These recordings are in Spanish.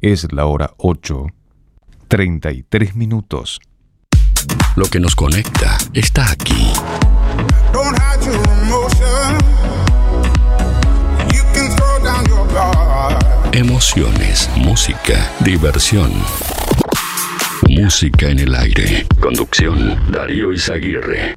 Es la hora 8, 33 minutos. Lo que nos conecta está aquí. Emociones, música, diversión. Música en el aire. Conducción, Darío Izaguirre.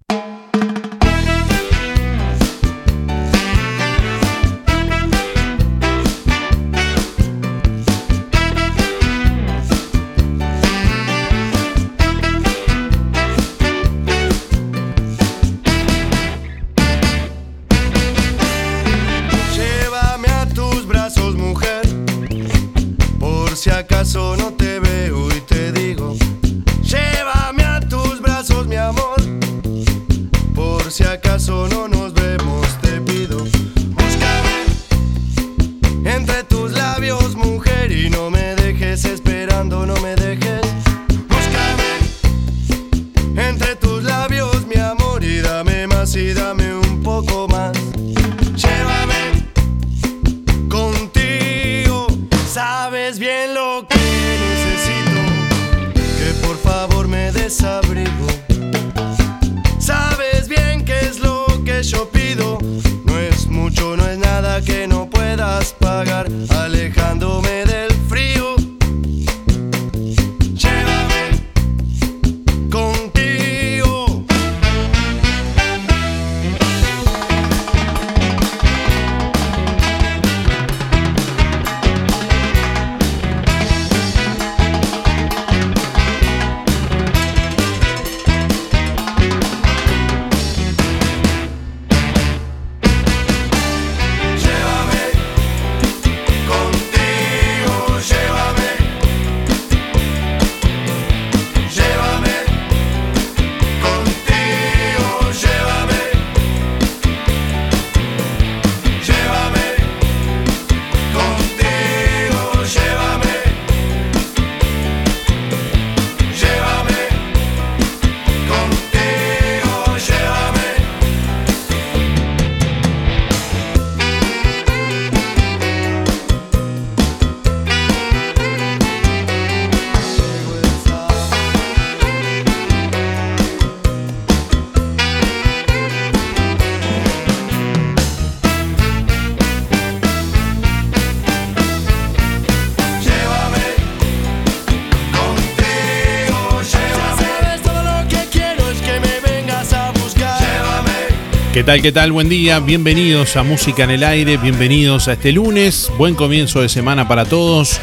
¿Qué tal? ¿Qué tal? Buen día. Bienvenidos a Música en el Aire. Bienvenidos a este lunes. Buen comienzo de semana para todos.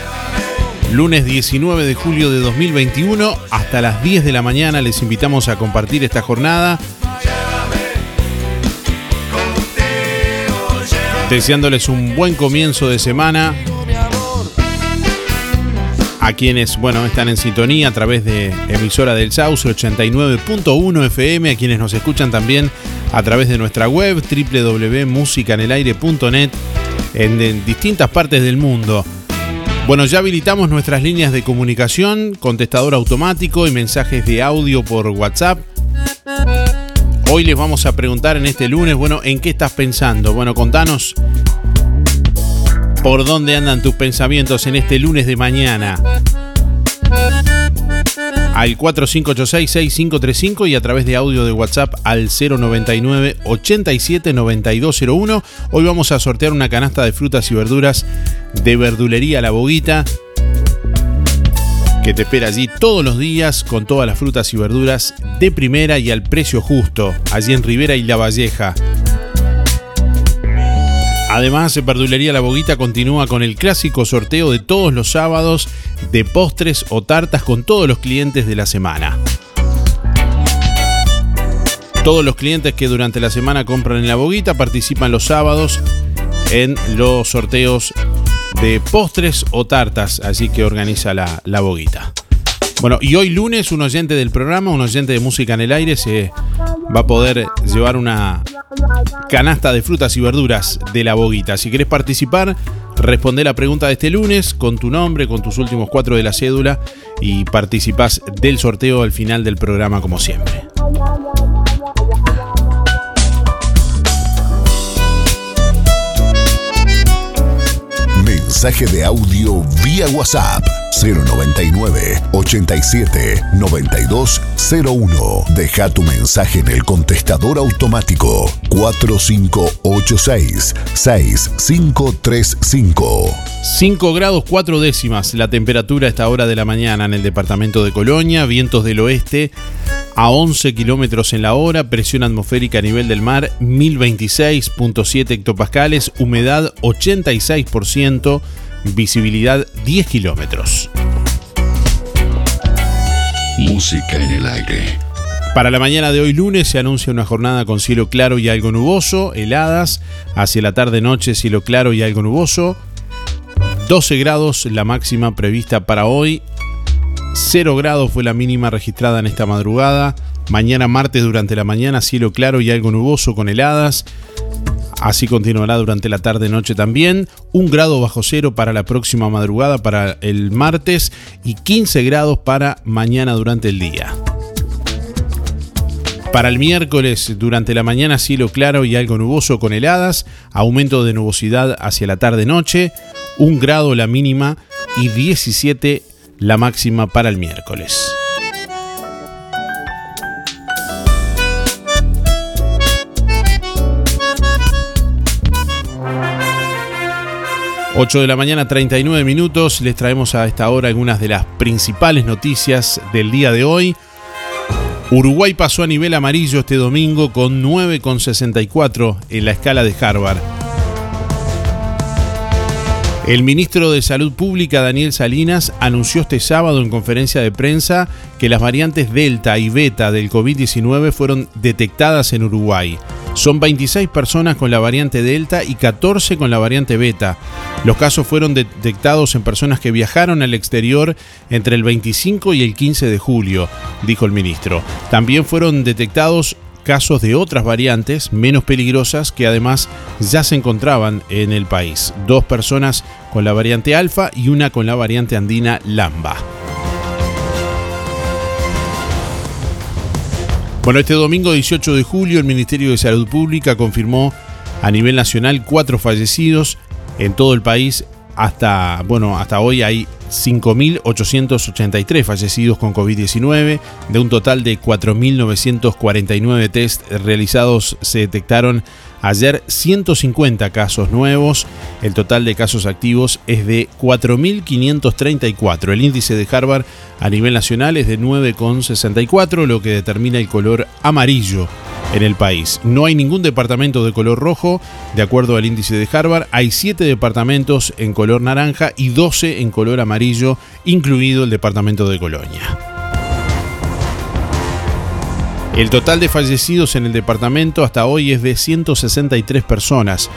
Lunes 19 de julio de 2021. Hasta las 10 de la mañana les invitamos a compartir esta jornada. Deseándoles un buen comienzo de semana. A quienes, bueno, están en sintonía a través de emisora del Sauce 89.1 FM, a quienes nos escuchan también a través de nuestra web www.musicanelaire.net en distintas partes del mundo. Bueno, ya habilitamos nuestras líneas de comunicación, contestador automático y mensajes de audio por WhatsApp. Hoy les vamos a preguntar en este lunes, bueno, ¿en qué estás pensando? Bueno, contanos por dónde andan tus pensamientos en este lunes de mañana al 4586-6535 y a través de audio de WhatsApp al 099 87 9201. Hoy vamos a sortear una canasta de frutas y verduras de verdulería La Boguita que te espera allí todos los días con todas las frutas y verduras de primera y al precio justo, allí en Rivera y La Valleja. Además, Verdulería La Boguita continúa con el clásico sorteo de todos los sábados de postres o tartas con todos los clientes de la semana. Todos los clientes que durante la semana compran en La Boguita participan los sábados en los sorteos de postres o tartas, así que organiza la, la Boguita. Bueno, y hoy lunes un oyente del programa, un oyente de música en el aire, se va a poder llevar una canasta de frutas y verduras de la boguita. Si querés participar, responde la pregunta de este lunes con tu nombre, con tus últimos cuatro de la cédula y participás del sorteo al final del programa como siempre. mensaje de audio vía WhatsApp 099 87 9201. Deja tu mensaje en el contestador automático. 4586 6535. 5 grados 4 décimas la temperatura a esta hora de la mañana en el departamento de Colonia, vientos del oeste a 11 kilómetros en la hora, presión atmosférica a nivel del mar 1026.7 hectopascales, humedad 86%, visibilidad 10 kilómetros. Música en el aire. Para la mañana de hoy lunes se anuncia una jornada con cielo claro y algo nuboso, heladas, hacia la tarde-noche cielo claro y algo nuboso, 12 grados la máxima prevista para hoy, 0 grados fue la mínima registrada en esta madrugada. Mañana martes durante la mañana cielo claro y algo nuboso con heladas. Así continuará durante la tarde-noche también. Un grado bajo cero para la próxima madrugada, para el martes, y 15 grados para mañana durante el día. Para el miércoles, durante la mañana, cielo claro y algo nuboso con heladas, aumento de nubosidad hacia la tarde-noche, un grado la mínima y 17 la máxima para el miércoles. ...8 de la mañana 39 minutos... ...les traemos a esta hora algunas de las principales noticias del día de hoy... Uruguay pasó a nivel amarillo este domingo con 9,64 en la escala de Harvard. El ministro de Salud Pública, Daniel Salinas, anunció este sábado en conferencia de prensa que las variantes Delta y Beta del COVID-19 fueron detectadas en Uruguay. Son 26 personas con la variante Delta y 14 con la variante Beta. Los casos fueron detectados en personas que viajaron al exterior entre el 25 y el 15 de julio, dijo el ministro. También fueron detectados casos de otras variantes menos peligrosas que además ya se encontraban en el país. Dos personas con la variante alfa y una con la variante andina lamba. Bueno, este domingo 18 de julio el Ministerio de Salud Pública confirmó a nivel nacional cuatro fallecidos en todo el país. Hasta, bueno, hasta hoy hay 5.883 fallecidos con COVID-19. De un total de 4.949 test realizados se detectaron ayer 150 casos nuevos. El total de casos activos es de 4.534. El índice de Harvard a nivel nacional es de 9,64, lo que determina el color amarillo en el país. No hay ningún departamento de color rojo, de acuerdo al índice de Harvard. Hay 7 departamentos en color naranja y 12 en color amarillo, incluido el departamento de Colonia. El total de fallecidos en el departamento hasta hoy es de 163 personas.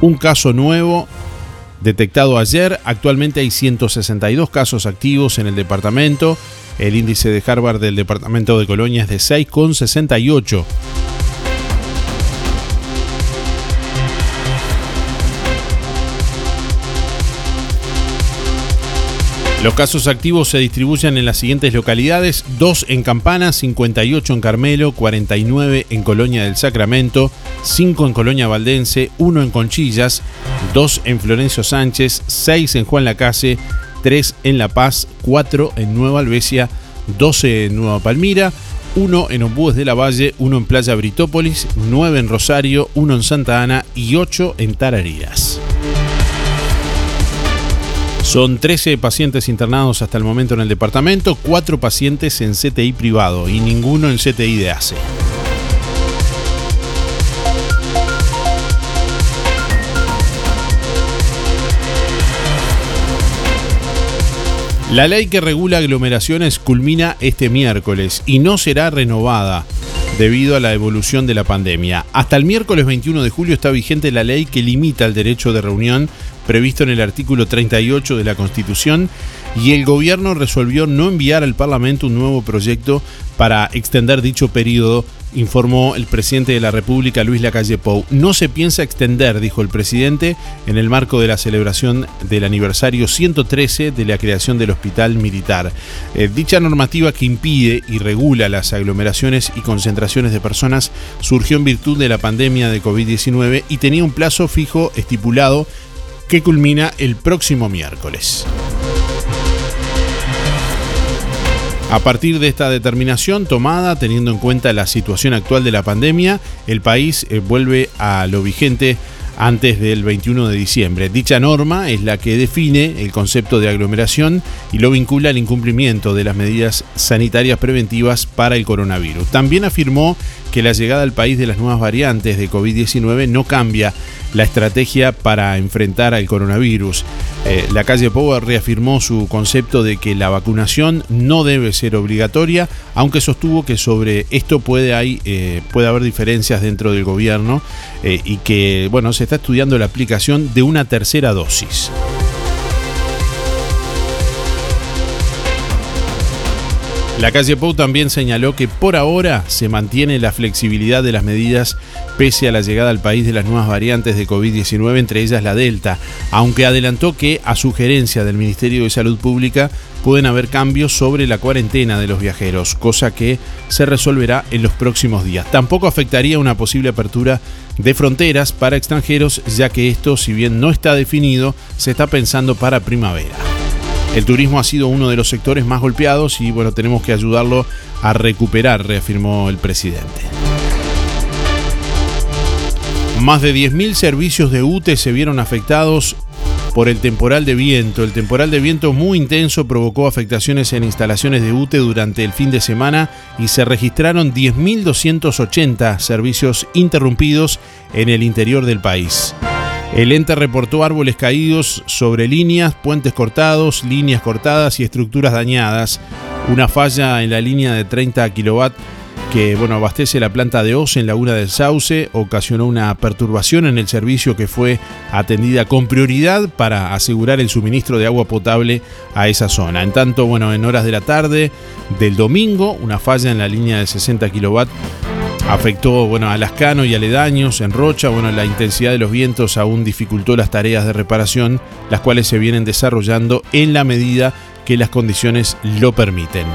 Un caso nuevo detectado ayer. Actualmente hay 162 casos activos en el departamento. El índice de Harvard del departamento de Colonia es de 6,68. Los casos activos se distribuyen en las siguientes localidades, 2 en Campana, 58 en Carmelo, 49 en Colonia del Sacramento, 5 en Colonia Valdense, 1 en Conchillas, 2 en Florencio Sánchez, 6 en Juan Lacase, 3 en La Paz, 4 en Nueva Albesia, 12 en Nueva Palmira, 1 en Ombúes de la Valle, 1 en Playa Britópolis, 9 en Rosario, 1 en Santa Ana y 8 en Tararías. Son 13 pacientes internados hasta el momento en el departamento, 4 pacientes en CTI privado y ninguno en CTI de ACE. La ley que regula aglomeraciones culmina este miércoles y no será renovada debido a la evolución de la pandemia. Hasta el miércoles 21 de julio está vigente la ley que limita el derecho de reunión previsto en el artículo 38 de la Constitución y el gobierno resolvió no enviar al Parlamento un nuevo proyecto para extender dicho periodo, informó el presidente de la República, Luis Lacalle Pou. No se piensa extender, dijo el presidente, en el marco de la celebración del aniversario 113 de la creación del Hospital Militar. Eh, dicha normativa que impide y regula las aglomeraciones y concentraciones de personas surgió en virtud de la pandemia de COVID-19 y tenía un plazo fijo estipulado que culmina el próximo miércoles. A partir de esta determinación tomada, teniendo en cuenta la situación actual de la pandemia, el país eh, vuelve a lo vigente antes del 21 de diciembre. Dicha norma es la que define el concepto de aglomeración y lo vincula al incumplimiento de las medidas sanitarias preventivas para el coronavirus. También afirmó que la llegada al país de las nuevas variantes de COVID-19 no cambia la estrategia para enfrentar al coronavirus. Eh, la calle Power reafirmó su concepto de que la vacunación no debe ser obligatoria, aunque sostuvo que sobre esto puede, hay, eh, puede haber diferencias dentro del gobierno eh, y que bueno, se está estudiando la aplicación de una tercera dosis. La calle Pou también señaló que por ahora se mantiene la flexibilidad de las medidas pese a la llegada al país de las nuevas variantes de COVID-19, entre ellas la Delta, aunque adelantó que a sugerencia del Ministerio de Salud Pública pueden haber cambios sobre la cuarentena de los viajeros, cosa que se resolverá en los próximos días. Tampoco afectaría una posible apertura de fronteras para extranjeros, ya que esto, si bien no está definido, se está pensando para primavera. El turismo ha sido uno de los sectores más golpeados y bueno, tenemos que ayudarlo a recuperar, reafirmó el presidente. Más de 10.000 servicios de UTE se vieron afectados por el temporal de viento. El temporal de viento muy intenso provocó afectaciones en instalaciones de UTE durante el fin de semana y se registraron 10.280 servicios interrumpidos en el interior del país. El ente reportó árboles caídos sobre líneas, puentes cortados, líneas cortadas y estructuras dañadas. Una falla en la línea de 30 kW que bueno, abastece la planta de Oz en Laguna del Sauce ocasionó una perturbación en el servicio que fue atendida con prioridad para asegurar el suministro de agua potable a esa zona. En tanto, bueno, en horas de la tarde del domingo, una falla en la línea de 60 kW Afectó bueno, a Lascano y aledaños en Rocha. Bueno, la intensidad de los vientos aún dificultó las tareas de reparación, las cuales se vienen desarrollando en la medida que las condiciones lo permiten.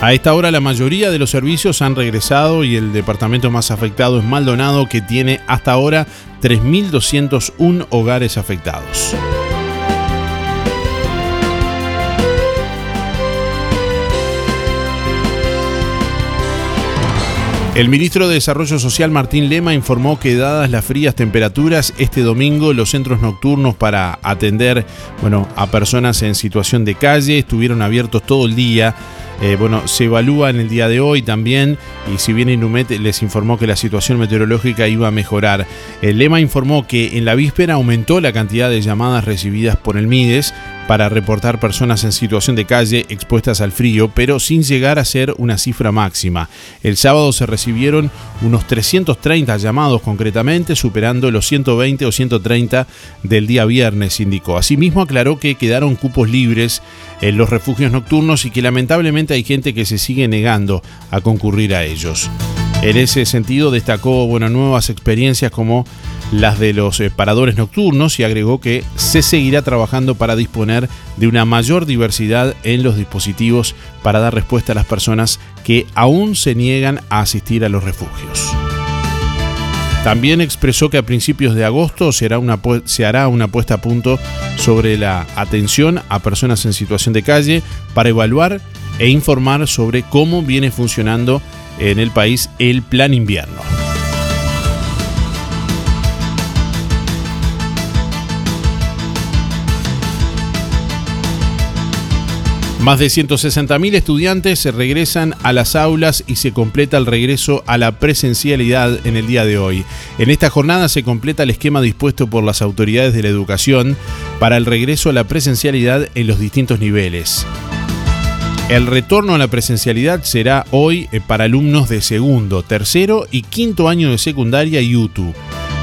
A esta hora la mayoría de los servicios han regresado y el departamento más afectado es Maldonado que tiene hasta ahora 3.201 hogares afectados. El ministro de Desarrollo Social Martín Lema informó que dadas las frías temperaturas, este domingo los centros nocturnos para atender bueno, a personas en situación de calle estuvieron abiertos todo el día. Eh, bueno, se evalúa en el día de hoy también y si bien Inumet les informó que la situación meteorológica iba a mejorar. El Lema informó que en la víspera aumentó la cantidad de llamadas recibidas por el MIDES para reportar personas en situación de calle expuestas al frío, pero sin llegar a ser una cifra máxima. El sábado se recibieron unos 330 llamados concretamente, superando los 120 o 130 del día viernes, indicó. Asimismo aclaró que quedaron cupos libres en los refugios nocturnos y que lamentablemente hay gente que se sigue negando a concurrir a ellos. En ese sentido destacó bueno, nuevas experiencias como las de los eh, paradores nocturnos y agregó que se seguirá trabajando para disponer de una mayor diversidad en los dispositivos para dar respuesta a las personas que aún se niegan a asistir a los refugios. También expresó que a principios de agosto se hará, una, se hará una puesta a punto sobre la atención a personas en situación de calle para evaluar e informar sobre cómo viene funcionando en el país el plan invierno. Más de 160.000 estudiantes se regresan a las aulas y se completa el regreso a la presencialidad en el día de hoy. En esta jornada se completa el esquema dispuesto por las autoridades de la educación para el regreso a la presencialidad en los distintos niveles. El retorno a la presencialidad será hoy eh, para alumnos de segundo, tercero y quinto año de secundaria y UTU.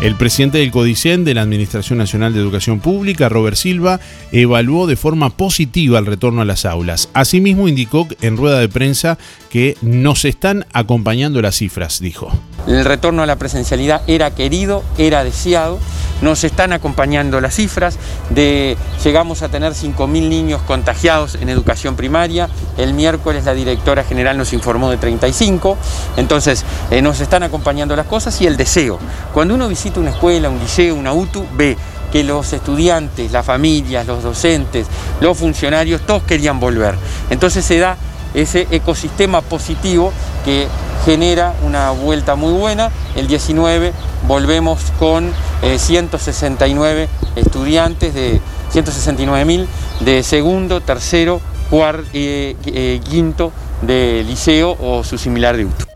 El presidente del CODICEN de la Administración Nacional de Educación Pública, Robert Silva, evaluó de forma positiva el retorno a las aulas. Asimismo, indicó en rueda de prensa que nos están acompañando las cifras, dijo. El retorno a la presencialidad era querido, era deseado nos están acompañando las cifras, de, llegamos a tener 5.000 niños contagiados en educación primaria, el miércoles la directora general nos informó de 35, entonces eh, nos están acompañando las cosas y el deseo. Cuando uno visita una escuela, un liceo, una UTU, ve que los estudiantes, las familias, los docentes, los funcionarios, todos querían volver. Entonces se da ese ecosistema positivo que genera una vuelta muy buena. El 19 volvemos con 169 eh, estudiantes de 169.000 de segundo, tercero, cuarto, eh, eh, quinto de liceo o su similar de UTU.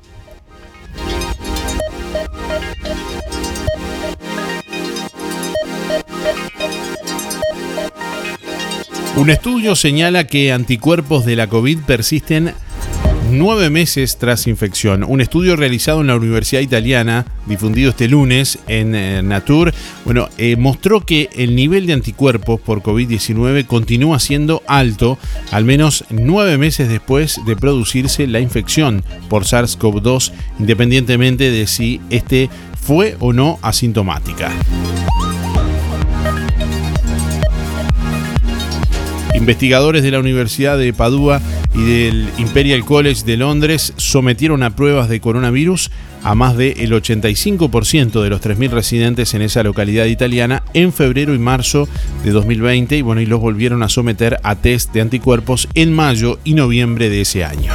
Un estudio señala que anticuerpos de la COVID persisten nueve meses tras infección. Un estudio realizado en la Universidad Italiana, difundido este lunes en eh, Nature, bueno, eh, mostró que el nivel de anticuerpos por COVID-19 continúa siendo alto, al menos nueve meses después de producirse la infección por SARS-CoV-2, independientemente de si este fue o no asintomática. Investigadores de la Universidad de Padua y del Imperial College de Londres sometieron a pruebas de coronavirus a más del 85% de los 3.000 residentes en esa localidad italiana en febrero y marzo de 2020 y bueno, y los volvieron a someter a test de anticuerpos en mayo y noviembre de ese año.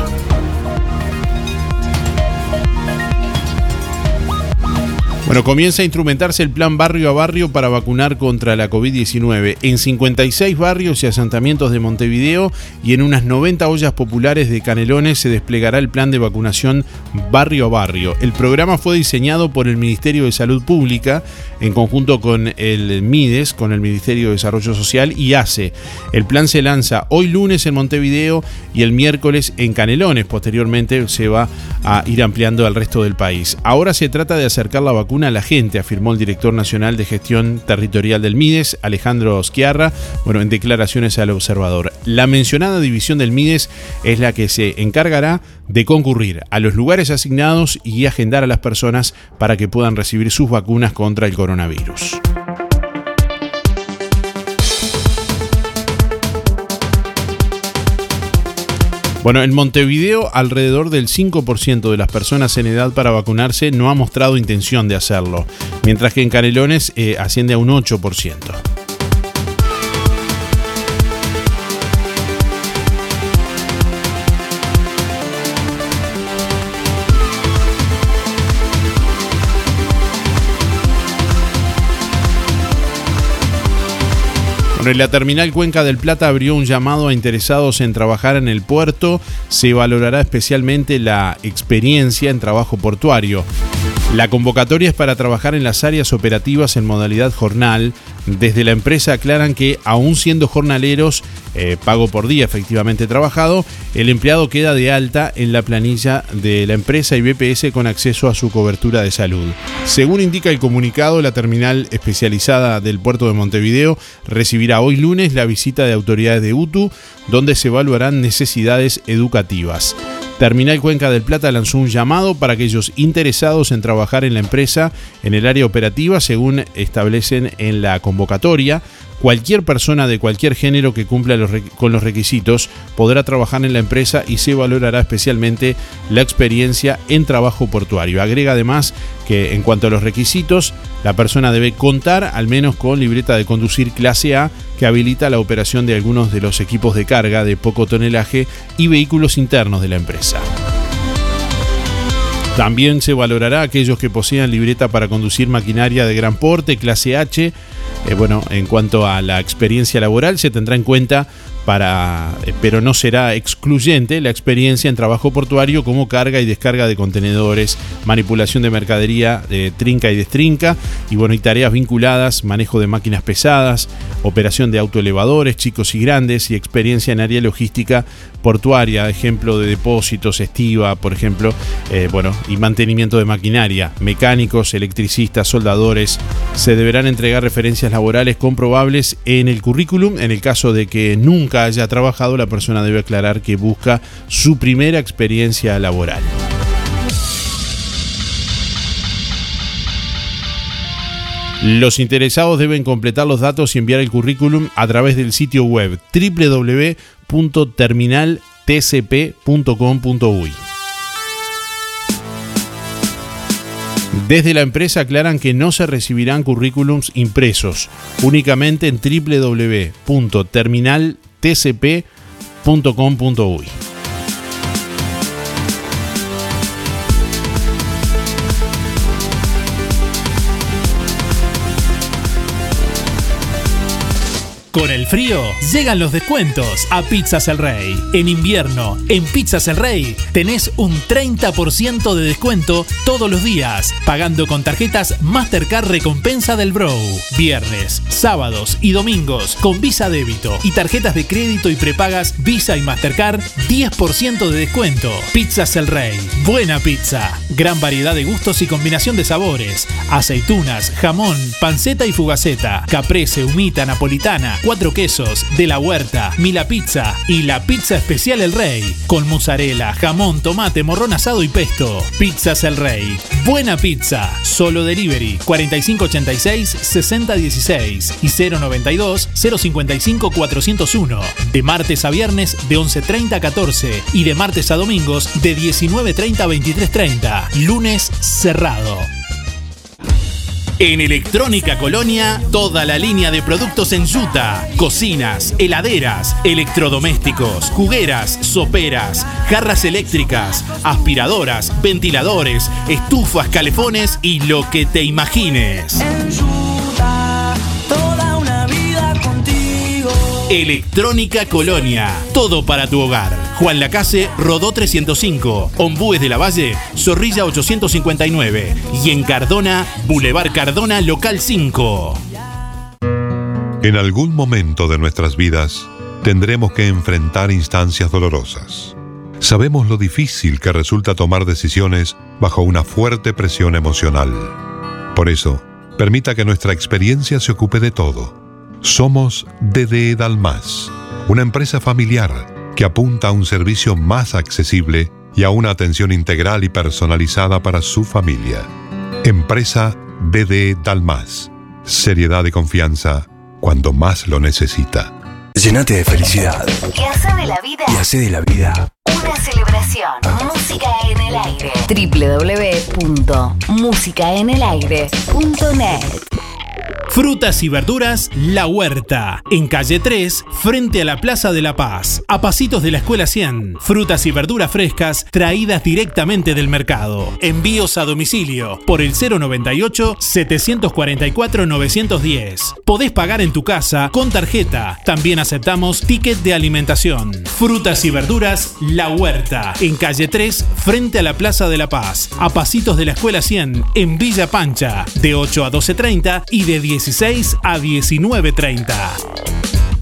Bueno, comienza a instrumentarse el plan barrio a barrio para vacunar contra la COVID-19 en 56 barrios y asentamientos de Montevideo y en unas 90 ollas populares de Canelones se desplegará el plan de vacunación barrio a barrio. El programa fue diseñado por el Ministerio de Salud Pública en conjunto con el MIDES, con el Ministerio de Desarrollo Social y ACE. El plan se lanza hoy lunes en Montevideo y el miércoles en Canelones. Posteriormente se va a ir ampliando al resto del país. Ahora se trata de acercar la vacuna a la gente, afirmó el director nacional de gestión territorial del MIDES, Alejandro Schiarra, bueno, en declaraciones al observador. La mencionada división del MIDES es la que se encargará de concurrir a los lugares asignados y agendar a las personas para que puedan recibir sus vacunas contra el coronavirus. Bueno, en Montevideo alrededor del 5% de las personas en edad para vacunarse no ha mostrado intención de hacerlo, mientras que en Canelones eh, asciende a un 8%. En la terminal Cuenca del Plata abrió un llamado a interesados en trabajar en el puerto. Se valorará especialmente la experiencia en trabajo portuario. La convocatoria es para trabajar en las áreas operativas en modalidad jornal. Desde la empresa aclaran que, aún siendo jornaleros, eh, pago por día efectivamente trabajado, el empleado queda de alta en la planilla de la empresa y BPS con acceso a su cobertura de salud. Según indica el comunicado, la terminal especializada del puerto de Montevideo recibirá hoy lunes la visita de autoridades de UTU, donde se evaluarán necesidades educativas. Terminal Cuenca del Plata lanzó un llamado para aquellos interesados en trabajar en la empresa en el área operativa según establecen en la convocatoria. Cualquier persona de cualquier género que cumpla con los requisitos podrá trabajar en la empresa y se valorará especialmente la experiencia en trabajo portuario. Agrega además que en cuanto a los requisitos, la persona debe contar al menos con libreta de conducir clase A que habilita la operación de algunos de los equipos de carga de poco tonelaje y vehículos internos de la empresa. También se valorará aquellos que posean libreta para conducir maquinaria de gran porte, clase H, eh, bueno, en cuanto a la experiencia laboral, se tendrá en cuenta para, eh, pero no será excluyente la experiencia en trabajo portuario como carga y descarga de contenedores, manipulación de mercadería de trinca y destrinca, y bueno, tareas vinculadas, manejo de máquinas pesadas, operación de autoelevadores, chicos y grandes, y experiencia en área logística portuaria, ejemplo de depósitos, estiva, por ejemplo, eh, bueno, y mantenimiento de maquinaria, mecánicos, electricistas, soldadores, se deberán entregar referencias laborales comprobables en el currículum, en el caso de que nunca haya trabajado, la persona debe aclarar que busca su primera experiencia laboral. Los interesados deben completar los datos y enviar el currículum a través del sitio web www.terminaltcp.com.uy. Desde la empresa aclaran que no se recibirán currículums impresos, únicamente en www.terminaltcp.com.uy. Con el frío llegan los descuentos a Pizzas El Rey. En invierno, en Pizzas El Rey, tenés un 30% de descuento todos los días, pagando con tarjetas Mastercard Recompensa del Bro. Viernes, sábados y domingos con Visa Débito y tarjetas de crédito y prepagas Visa y Mastercard, 10% de descuento. Pizzas El Rey. Buena pizza. Gran variedad de gustos y combinación de sabores. Aceitunas, jamón, panceta y fugaceta. Caprese, humita, napolitana cuatro quesos, de la huerta, Mila Pizza y la pizza especial El Rey, con mozzarella, jamón, tomate, morrón asado y pesto. Pizzas El Rey. Buena pizza. Solo delivery 4586-6016 y 092 055 401. De martes a viernes de 11.30 a 14 y de martes a domingos de 19.30 a 23.30. Lunes cerrado. En Electrónica Colonia, toda la línea de productos en yuta, cocinas, heladeras, electrodomésticos, jugueras, soperas, jarras eléctricas, aspiradoras, ventiladores, estufas, calefones y lo que te imagines. Electrónica Colonia, todo para tu hogar. Juan Lacase, Rodó 305, Ombúes de la Valle, Zorrilla 859 y en Cardona, Boulevard Cardona, Local 5. En algún momento de nuestras vidas tendremos que enfrentar instancias dolorosas. Sabemos lo difícil que resulta tomar decisiones bajo una fuerte presión emocional. Por eso, permita que nuestra experiencia se ocupe de todo. Somos DDE Dalmas, una empresa familiar que apunta a un servicio más accesible y a una atención integral y personalizada para su familia. Empresa BD Dalmas. Seriedad y confianza cuando más lo necesita. Llenate de felicidad Y hace de la vida y hace de la vida una celebración. Música en el aire. www.musicaenelaire.net Frutas y verduras La Huerta, en calle 3, frente a la Plaza de la Paz, a pasitos de la Escuela 100. Frutas y verduras frescas traídas directamente del mercado. Envíos a domicilio por el 098-744-910. Podés pagar en tu casa con tarjeta. También aceptamos ticket de alimentación. Frutas y verduras La Huerta, en calle 3, frente a la Plaza de la Paz, a pasitos de la Escuela 100, en Villa Pancha, de 8 a 12.30 y de 16 a 19.30.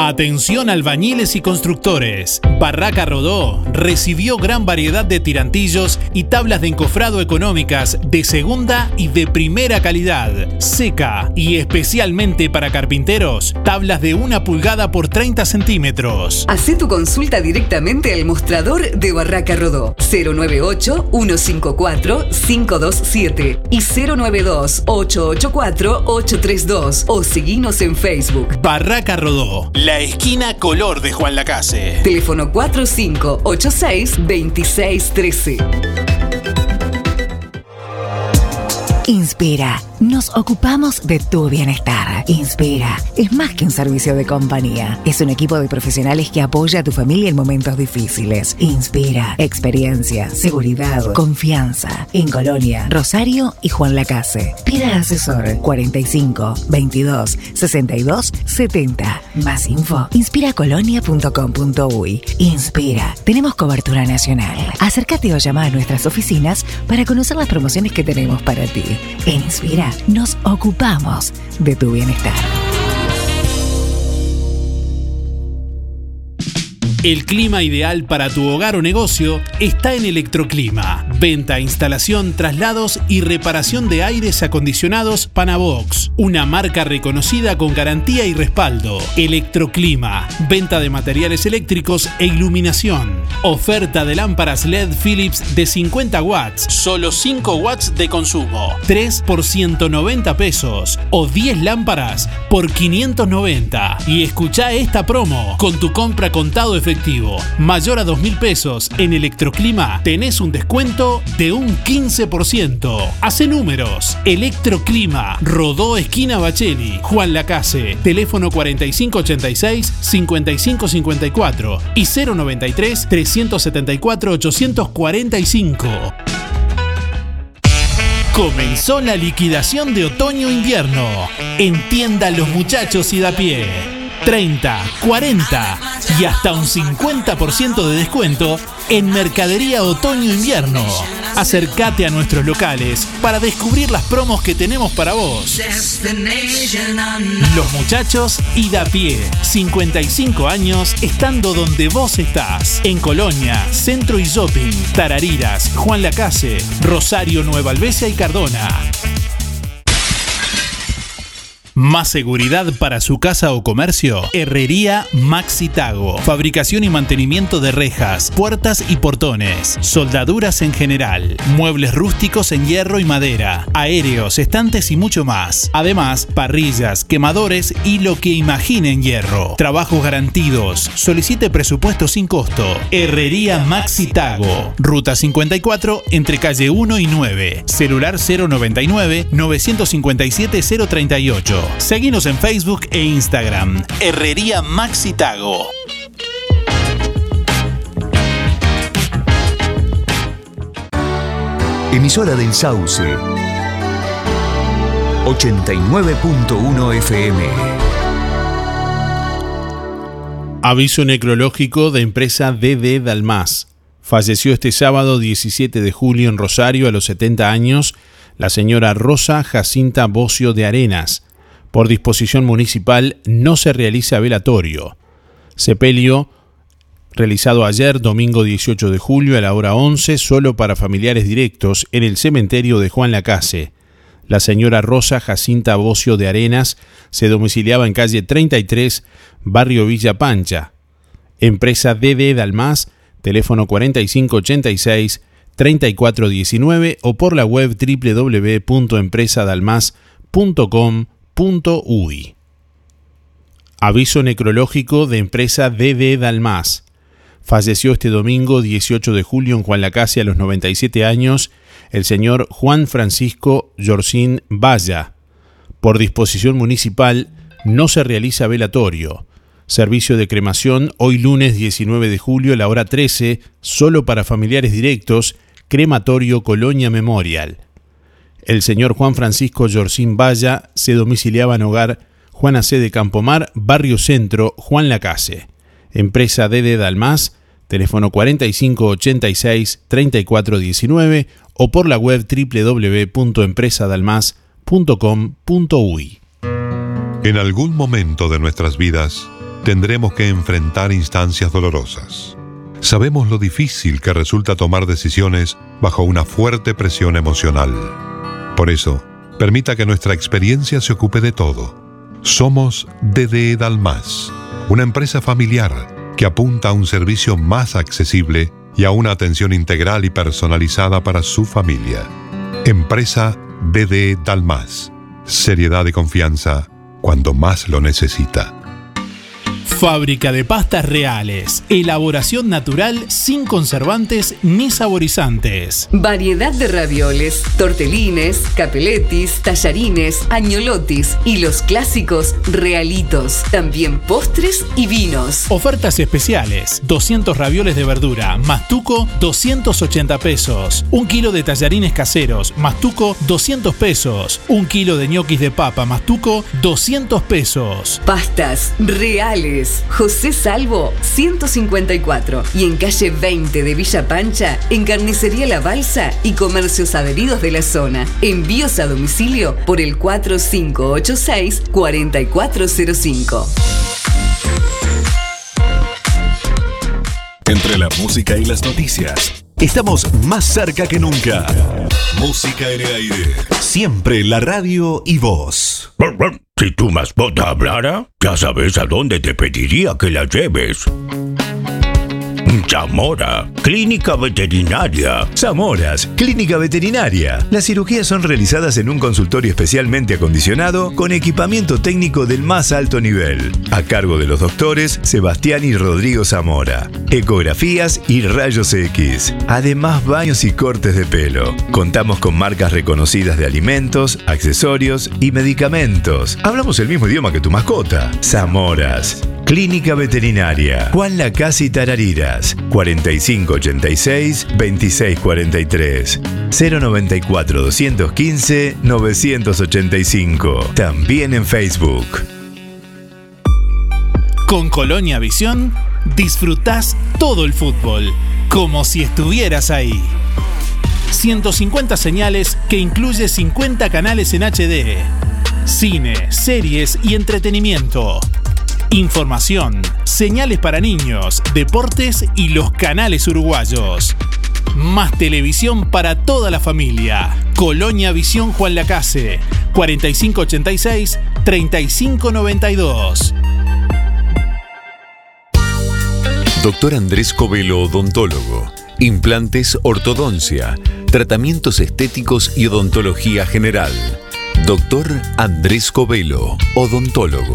Atención albañiles y constructores. Barraca Rodó recibió gran variedad de tirantillos y tablas de encofrado económicas de segunda y de primera calidad. Seca y especialmente para carpinteros, tablas de una pulgada por 30 centímetros. Hacé tu consulta directamente al mostrador de Barraca Rodó 098-154-527 y 092-884-832 o seguinos en Facebook. Barraca Rodó, la esquina color de Juan Lacase. Teléfono 4586-2613. Inspira. Nos ocupamos de tu bienestar. Inspira. Es más que un servicio de compañía. Es un equipo de profesionales que apoya a tu familia en momentos difíciles. Inspira. Experiencia, seguridad, confianza. En Colonia, Rosario y Juan Lacase. Pida asesor 45 22 62 70. Más info. Inspiracolonia.com.uy. Inspira. Tenemos cobertura nacional. Acércate o llama a nuestras oficinas para conocer las promociones que tenemos para ti. Inspira nos ocupamos de tu bienestar. El clima ideal para tu hogar o negocio está en Electroclima. Venta, instalación, traslados y reparación de aires acondicionados Panavox. Una marca reconocida con garantía y respaldo. Electroclima. Venta de materiales eléctricos e iluminación. Oferta de lámparas LED Philips de 50 watts. Solo 5 watts de consumo. 3 por 190 pesos. O 10 lámparas por 590. Y escucha esta promo. Con tu compra contado efectivo mayor a 2 mil pesos en Electroclima, tenés un descuento de un 15%. Hace números. Electroclima, Rodó Esquina Bacheli, Juan Lacase, teléfono 4586-5554 y 093-374-845. Comenzó la liquidación de otoño-invierno. Entienda los muchachos y da pie. 30, 40 y hasta un 50% de descuento en mercadería otoño-invierno. Acércate a nuestros locales para descubrir las promos que tenemos para vos. Los muchachos y da pie, 55 años estando donde vos estás. En Colonia, Centro y Shopping, Tarariras, Juan Lacase, Rosario, Nueva Albesia y Cardona. Más seguridad para su casa o comercio. Herrería Maxi Tago. Fabricación y mantenimiento de rejas, puertas y portones. Soldaduras en general. Muebles rústicos en hierro y madera. Aéreos, estantes y mucho más. Además, parrillas, quemadores y lo que imagine en hierro. Trabajos garantidos. Solicite presupuesto sin costo. Herrería Maxi Tago. Ruta 54 entre calle 1 y 9. Celular 099 957 038. Seguinos en Facebook e Instagram. Herrería Maxi Tago. Emisora del Sauce. 89.1 FM. Aviso necrológico de empresa DD Dalmas. Falleció este sábado 17 de julio en Rosario a los 70 años la señora Rosa Jacinta Bocio de Arenas. Por disposición municipal no se realiza velatorio. Sepelio realizado ayer, domingo 18 de julio a la hora 11, solo para familiares directos en el cementerio de Juan Lacase. La señora Rosa Jacinta Bocio de Arenas se domiciliaba en calle 33, barrio Villa Pancha. Empresa DD Dalmas, teléfono 4586 3419 o por la web www.empresadalmas.com.uy. Aviso necrológico de empresa DD Dalmas. Falleció este domingo 18 de julio en Juan Lacase a los 97 años el señor Juan Francisco Yorcín Valla. Por disposición municipal no se realiza velatorio. Servicio de cremación hoy lunes 19 de julio a la hora 13, solo para familiares directos, Crematorio Colonia Memorial. El señor Juan Francisco Yorcín Valla se domiciliaba en hogar Juana C. de Campomar, Barrio Centro, Juan Lacase. Empresa DD Dalmas, teléfono 4586-3419 o por la web www.empresadalmas.com.uy. En algún momento de nuestras vidas tendremos que enfrentar instancias dolorosas. Sabemos lo difícil que resulta tomar decisiones bajo una fuerte presión emocional. Por eso, permita que nuestra experiencia se ocupe de todo. Somos DD Dalmas, una empresa familiar que apunta a un servicio más accesible y a una atención integral y personalizada para su familia. Empresa DD Dalmas. Seriedad y confianza cuando más lo necesita. Fábrica de pastas reales. Elaboración natural sin conservantes ni saborizantes. Variedad de ravioles, tortelines, capeletis, tallarines, añolotis y los clásicos realitos. También postres y vinos. Ofertas especiales. 200 ravioles de verdura. Mastuco 280 pesos. Un kilo de tallarines caseros. Mastuco 200 pesos. Un kilo de ñoquis de papa. Mastuco 200 pesos. Pastas reales. José Salvo 154 y en calle 20 de Villa Pancha, en Carnicería La Balsa y comercios adheridos de la zona. Envíos a domicilio por el 4586 4405. de la música y las noticias. Estamos más cerca que nunca. Música en el aire. Siempre la radio y voz. Si tu mascota hablara, ya sabes a dónde te pediría que la lleves. Zamora, Clínica Veterinaria. Zamoras, Clínica Veterinaria. Las cirugías son realizadas en un consultorio especialmente acondicionado con equipamiento técnico del más alto nivel. A cargo de los doctores Sebastián y Rodrigo Zamora. Ecografías y rayos X. Además, baños y cortes de pelo. Contamos con marcas reconocidas de alimentos, accesorios y medicamentos. Hablamos el mismo idioma que tu mascota. Zamoras. Clínica Veterinaria. Juan Lacasi Tarariras. 4586-2643. 094 215 985. También en Facebook. Con Colonia Visión disfrutás todo el fútbol, como si estuvieras ahí. 150 señales que incluye 50 canales en HD. Cine, series y entretenimiento. Información, señales para niños, deportes y los canales uruguayos. Más televisión para toda la familia. Colonia Visión Juan Lacase, 4586-3592. Doctor Andrés Covelo, odontólogo. Implantes, ortodoncia, tratamientos estéticos y odontología general. Doctor Andrés Covelo, odontólogo.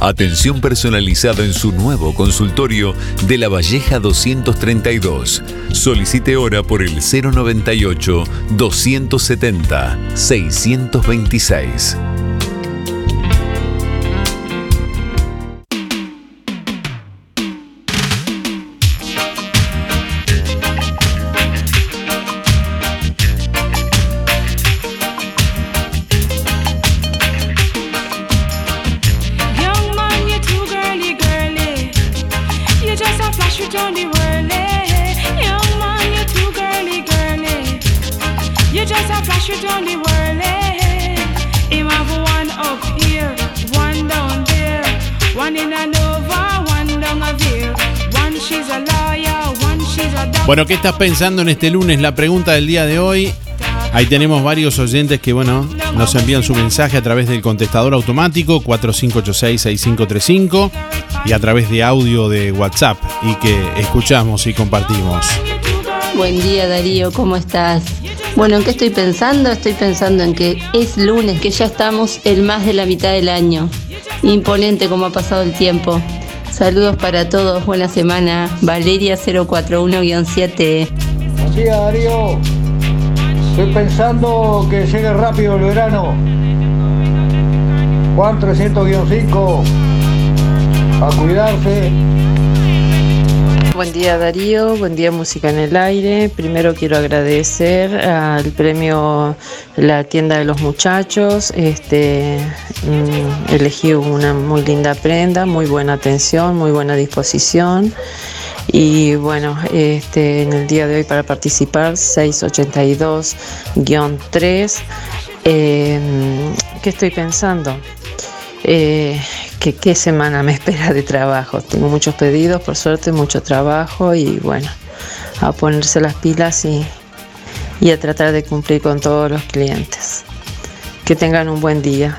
Atención personalizada en su nuevo consultorio de La Valleja 232. Solicite hora por el 098 270 626. Bueno, ¿qué estás pensando en este lunes? La pregunta del día de hoy. Ahí tenemos varios oyentes que, bueno, nos envían su mensaje a través del contestador automático 4586-6535 y a través de audio de WhatsApp y que escuchamos y compartimos. Buen día Darío, ¿cómo estás? Bueno, ¿en qué estoy pensando? Estoy pensando en que es lunes, que ya estamos en más de la mitad del año. Imponente como ha pasado el tiempo. Saludos para todos, buena semana. Valeria 041-7. Buen día, Darío. Estoy pensando que llegue rápido el verano. Juan 300-5. A cuidarse. Buen día Darío, buen día Música en el Aire. Primero quiero agradecer al premio La Tienda de los Muchachos. Este, mm, elegí una muy linda prenda, muy buena atención, muy buena disposición. Y bueno, este, en el día de hoy para participar 682-3. Eh, ¿Qué estoy pensando? Eh, que qué semana me espera de trabajo. Tengo muchos pedidos, por suerte, mucho trabajo y bueno, a ponerse las pilas y, y a tratar de cumplir con todos los clientes. Que tengan un buen día.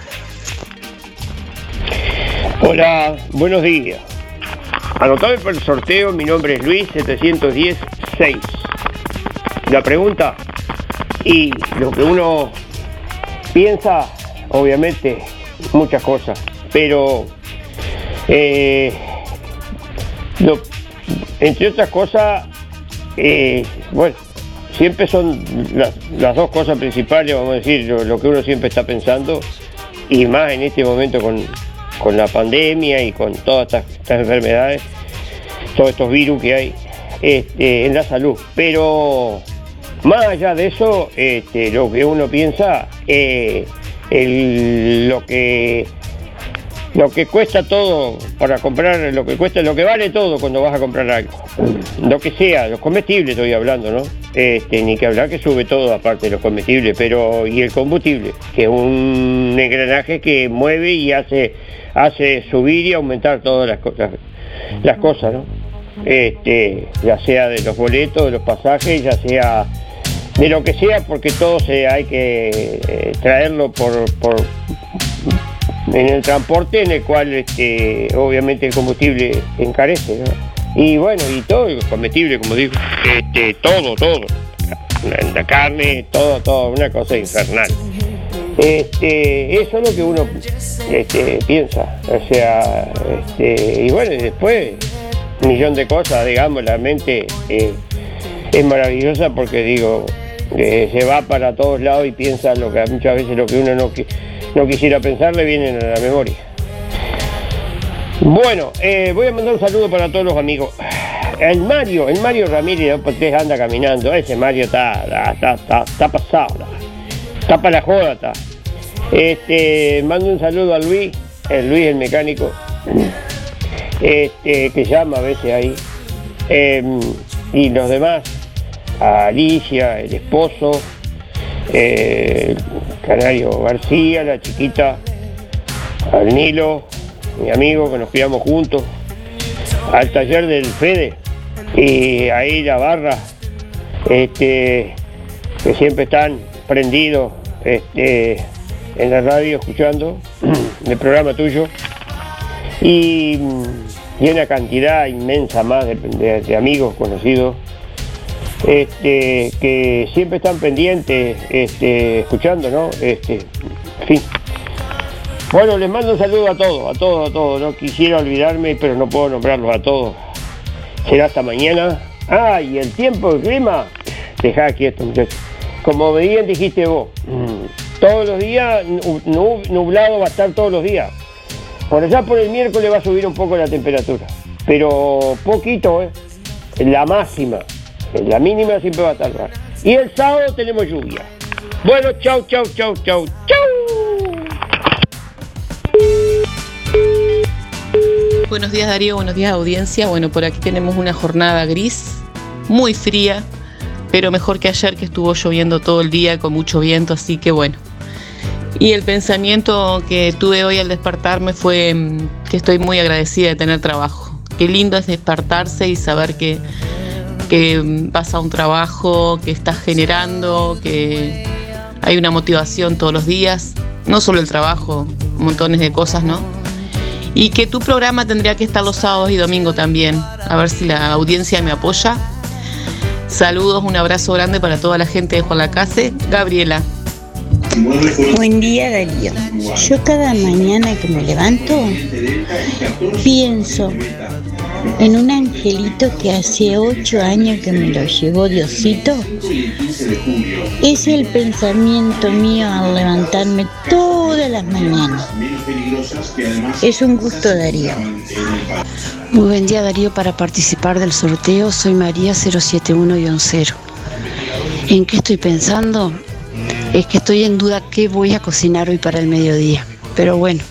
Hola, buenos días. Anotame para el sorteo, mi nombre es Luis 710 6. La pregunta y lo que uno piensa, obviamente, muchas cosas, pero eh, entre otras cosas, eh, bueno, siempre son las, dos cosas principales, vamos a decir, lo, que uno siempre está pensando, y más en este momento con, con la pandemia y con todas estas, estas enfermedades, todos estos virus que hay este, en la salud. Pero más allá de eso, este, lo que uno piensa, eh, lo que lo que cuesta todo para comprar, lo que cuesta, lo que vale todo cuando vas a comprar algo. Lo que sea, los comestibles estoy hablando, ¿no? Este, ni que hablar que sube todo aparte los comestibles, pero y el combustible, que es un engranaje que mueve y hace, hace subir y aumentar todas las cosas, las cosas, ¿no? este, ya sea de los boletos, de los pasajes, ya sea de lo que sea, porque todo se hay que eh, traerlo por, por en el transporte en el cual este, obviamente el combustible encarece. Y bueno, y todo el comestible, como digo, este, todo, todo. La, carne, todo, todo, una cosa infernal. Este, eso es lo que uno este, piensa. O sea, este, y bueno, después un millón de cosas, digamos, la mente eh, es maravillosa porque digo, se va para todos lados y piensa lo que muchas veces lo que uno no, no quisiera pensar le vienen a la memoria. Bueno, eh, voy a mandar un saludo para todos los amigos. El Mario, el Mario Ramírez, pues usted anda caminando, ese Mario está, está, está, está- pasado, está, está para la joda, está. Este, mando un saludo a Luis, el Luis el mecánico, este, que llama a veces ahí, Em, y los demás, a Alicia, el esposo, eh, el Canario García, la chiquita, al Nilo, mi amigo que nos criamos juntos, al taller del Fede y ahí la barra, este, que siempre están prendidos este, en la radio escuchando el programa tuyo y, una cantidad inmensa más de amigos conocidos este, que siempre están pendientes este, escuchando, ¿no? Este, fin. Bueno, les mando un saludo a todos, a todos, a todos. No quisiera olvidarme, pero no puedo nombrarlos a todos. Será hasta mañana. Ah, y el tiempo, el clima. Dejá quieto, muchachos. Como bien dijiste vos, mm, todos los días, nu- nu- nublado va a estar todos los días. Por allá por el miércoles va a subir un poco la temperatura. Pero poquito, ¿eh? La máxima. La mínima siempre va a baja. Y el sábado tenemos lluvia. Bueno, chau, chau, chau, chau, chau. Buenos días Darío, buenos días audiencia. Bueno, por aquí tenemos una jornada gris, muy fría, pero mejor que ayer que estuvo lloviendo todo el día con mucho viento, así que bueno. Y el pensamiento que tuve hoy al despertarme fue mm, que estoy muy agradecida de tener trabajo. Qué lindo es despertarse y saber que, que vas a un trabajo, que estás generando, que hay una motivación todos los días. No solo el trabajo, montones de cosas, ¿no? Y que tu programa tendría que estar los sábados y domingos también. A ver si la audiencia me apoya. Saludos, un abrazo grande para toda la gente de Juan Lacase. Gabriela. Buen día Darío. Yo cada mañana que me levanto pienso en un angelito que hace ocho años que me lo llevó Diosito. Es el pensamiento mío al levantarme todas las mañanas. Es un gusto Darío. Muy buen día Darío para participar del sorteo. Soy María 071-0. ¿En qué estoy pensando? Es que estoy en duda qué voy a cocinar hoy para el mediodía. Pero bueno,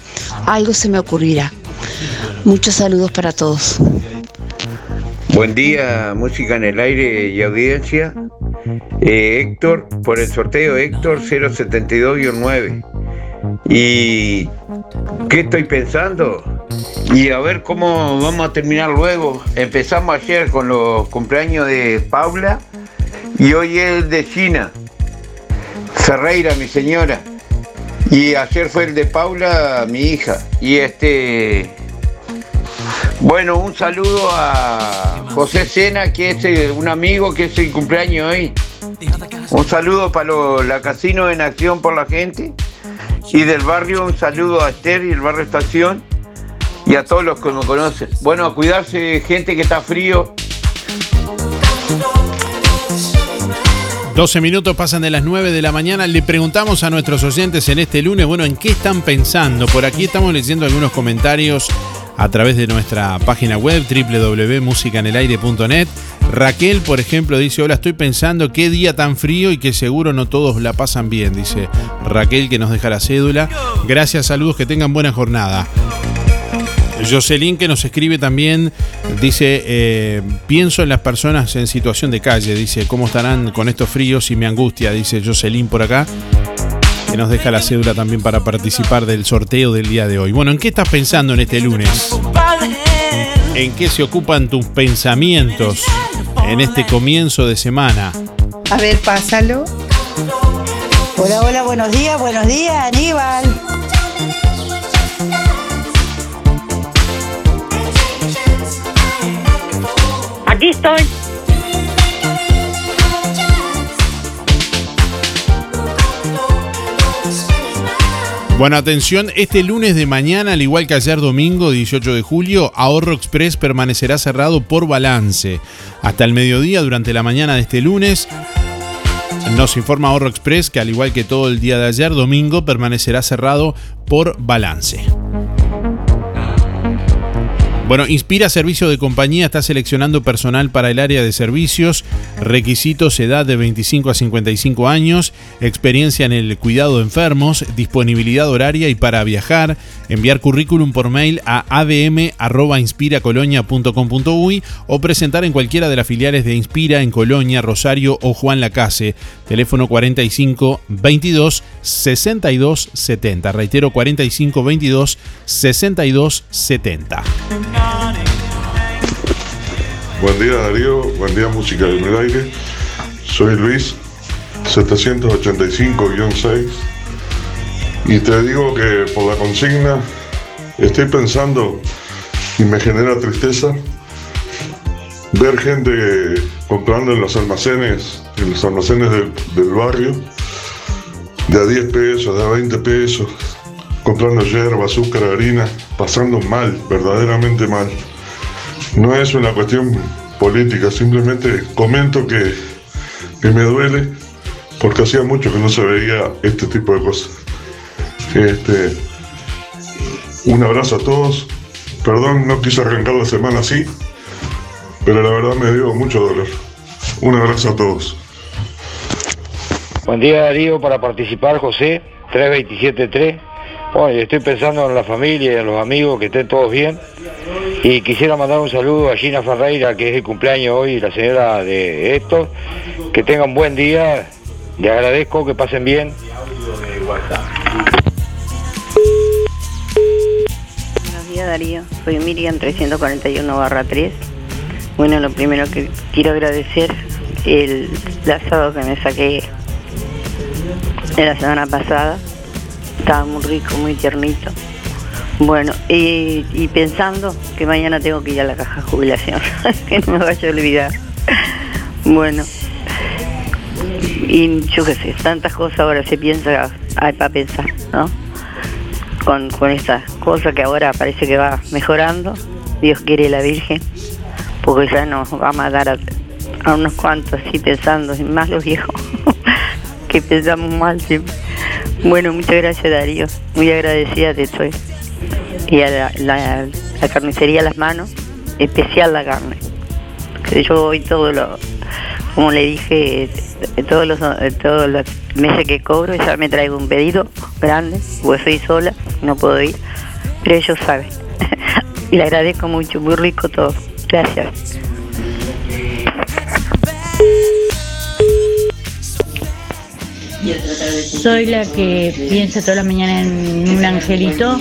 algo se me ocurrirá. Muchos saludos para todos. Buen día, música en el aire y audiencia. Eh, Héctor, por el sorteo Héctor 072-9. ¿Y qué estoy pensando? Y a ver cómo vamos a terminar luego. Empezamos ayer con los cumpleaños de Paula y hoy es de China. Ferreira, mi señora. Y ayer fue el de Paula, mi hija. Y este. Bueno, un saludo a José Sena, que es eh, un amigo que es el cumpleaños hoy. Un saludo para lo- la Casino en Acción por la gente. Y del barrio, un saludo a Esther y el barrio Estación. Y a todos los que me conocen. Bueno, a cuidarse, gente que está frío. 12 minutos pasan de las 9 de la mañana. Le preguntamos a nuestros oyentes en este lunes, bueno, ¿en qué están pensando? Por aquí estamos leyendo algunos comentarios a través de nuestra página web www.musicanelaire.net. Raquel, por ejemplo, dice, hola, estoy pensando qué día tan frío y que seguro no todos la pasan bien, dice Raquel que nos deja la cédula. Gracias, saludos, que tengan buena jornada. Jocelyn que nos escribe también, dice, eh, pienso en las personas en situación de calle, dice, ¿cómo estarán con estos fríos y me angustia? Dice Jocelyn por acá, que nos deja la cédula también para participar del sorteo del día de hoy. Bueno, ¿en qué estás pensando en este lunes? en qué se ocupan tus pensamientos en este comienzo de semana. A ver, pásalo. Hola, hola, buenos días, buenos días, Aníbal. Aquí estoy. Bueno, atención, este lunes de mañana, al igual que ayer domingo 18 de julio, Ahorro Express permanecerá cerrado por balance. Hasta el mediodía, durante la mañana de este lunes, nos informa Ahorro Express que al igual que todo el día de ayer, domingo, permanecerá cerrado por balance. Bueno, Inspira Servicio de Compañía está seleccionando personal para el área de servicios, requisitos edad de 25 a 55 años, experiencia en el cuidado de enfermos, disponibilidad horaria y para viajar, enviar currículum por mail a adm@inspiracolonia.com.uy o presentar en cualquiera de las filiales de Inspira en Colonia, Rosario o Juan Lacase. Teléfono 45 22 62 70. Reitero 45 22 62 70. Buen día Darío, buen día Música en el Aire. Soy Luis, 785-6. Y te digo que por la consigna estoy pensando y me genera tristeza ver gente comprando en los almacenes, en los almacenes del, del barrio, de a 10 pesos, de a 20 pesos, comprando hierba, azúcar, harina, pasando mal, verdaderamente mal. No es una cuestión política, simplemente comento que, que me duele porque hacía mucho que no se veía este tipo de cosas. Este, un abrazo a todos. Perdón, no quise arrancar la semana así, pero la verdad me dio mucho dolor. Un abrazo a todos. Buen día Darío, para participar José, 3273. Bueno, estoy pensando en la familia y en los amigos, que estén todos bien. Y quisiera mandar un saludo a Gina Ferreira, que es el cumpleaños hoy, la señora de Héctor. Que tengan buen día. Les agradezco, que pasen bien. Buenos días Darío, soy Miriam 341 barra 3. Bueno, lo primero que quiero agradecer el asado que me saqué de la semana pasada. Estaba muy rico, muy tiernito. Bueno, y, pensando que mañana tengo que ir a la caja de jubilación, que no me vaya a olvidar. Bueno, y yo qué sé, tantas cosas ahora se piensa, hay para pensar, ¿no? Con, con esta cosa que ahora parece que va mejorando, Dios quiere la Virgen, porque ya nos va a matar a, a unos cuantos así pensando, y más los viejos, que pensamos mal siempre. Bueno, muchas gracias Darío, muy agradecida te estoy. Y a la, carnicería Las Manos, especial la carne. Yo hoy todo lo, como le dije, eh, todos los, eh, todos los meses que cobro ya me traigo un pedido grande, porque soy sola, no puedo ir, pero ellos saben. y le agradezco mucho, muy rico todo. Gracias. Soy la que piensa toda la mañana en un angelito.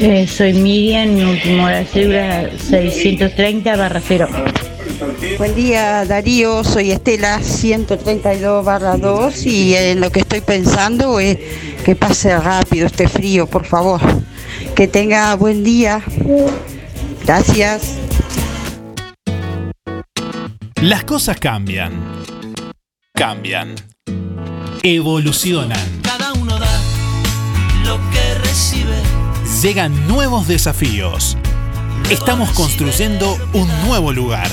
Eh, soy Miriam, mi último hora de cédula 630 barra 0. Buen día Darío, soy Estela 132 barra 2 y en lo que estoy pensando es que pase rápido este frío, por favor. Que tenga buen día. Gracias. Las cosas cambian. Cambian. Evolucionan. Cada uno da lo que recibe. Llegan nuevos desafíos. Estamos construyendo un nuevo lugar.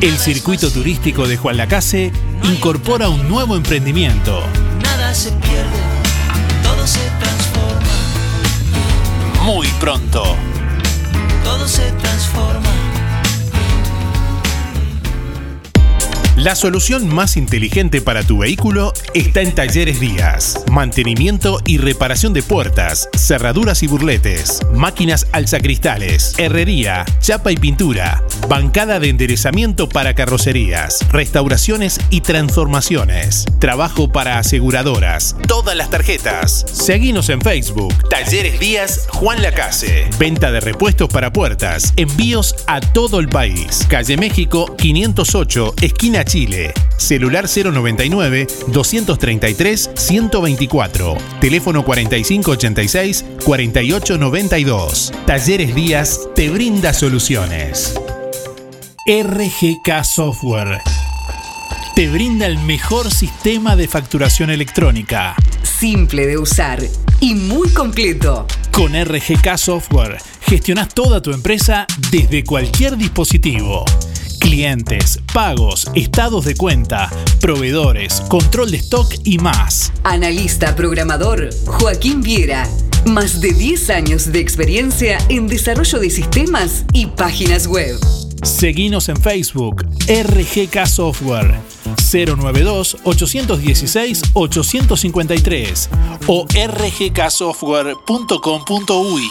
El circuito turístico de Juan Lacase incorpora un nuevo emprendimiento. Nada se pierde, todo se transforma, Muy pronto. todo se transforma. La solución más inteligente para tu vehículo está en Talleres Díaz. Mantenimiento y reparación de puertas, cerraduras y burletes, máquinas alzacristales, herrería, chapa y pintura, bancada de enderezamiento para carrocerías, restauraciones y transformaciones, trabajo para aseguradoras, todas las tarjetas. Seguinos en Facebook, Talleres Díaz Juan Lacase. Venta de repuestos para puertas, envíos a todo el país. Calle México 508, esquina Chile. Celular 099 233 124. Teléfono 4586 4892. Talleres Díaz te brinda soluciones. RGK Software te brinda el mejor sistema de facturación electrónica. Simple de usar y muy completo. Con RGK Software gestionas toda tu empresa desde cualquier dispositivo. Clientes, pagos, estados de cuenta, proveedores, control de stock y más. Analista programador Joaquín Viera. Más de 10 años de experiencia en desarrollo de sistemas y páginas web. Seguinos en Facebook, RGK Software 092-816-853 o rgksoftware.com.uy.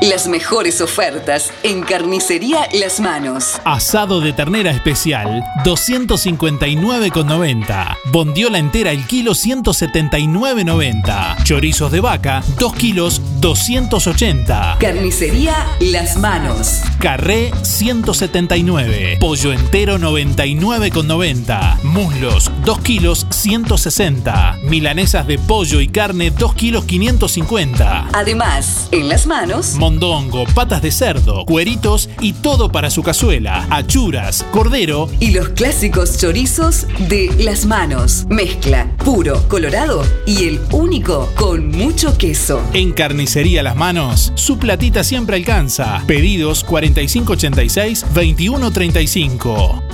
Las mejores ofertas en Carnicería Las Manos. Asado de ternera especial, 259,90. Bondiola entera el kilo, 179,90. Chorizos de vaca, 2 kilos, 280. Carnicería Las Manos. Carré 179. Pollo entero 99,90. Muslos 2 kilos 160. Milanesas de pollo y carne 2 kilos 550. Además, en Las Manos, Mondongo, patas de cerdo, cueritos y todo para su cazuela. Achuras, cordero y los clásicos chorizos de Las Manos. Mezcla, puro, colorado y el único con mucho queso. En Carnicería Las Manos, su platita siempre alcanza. Pedidos 4586-2135.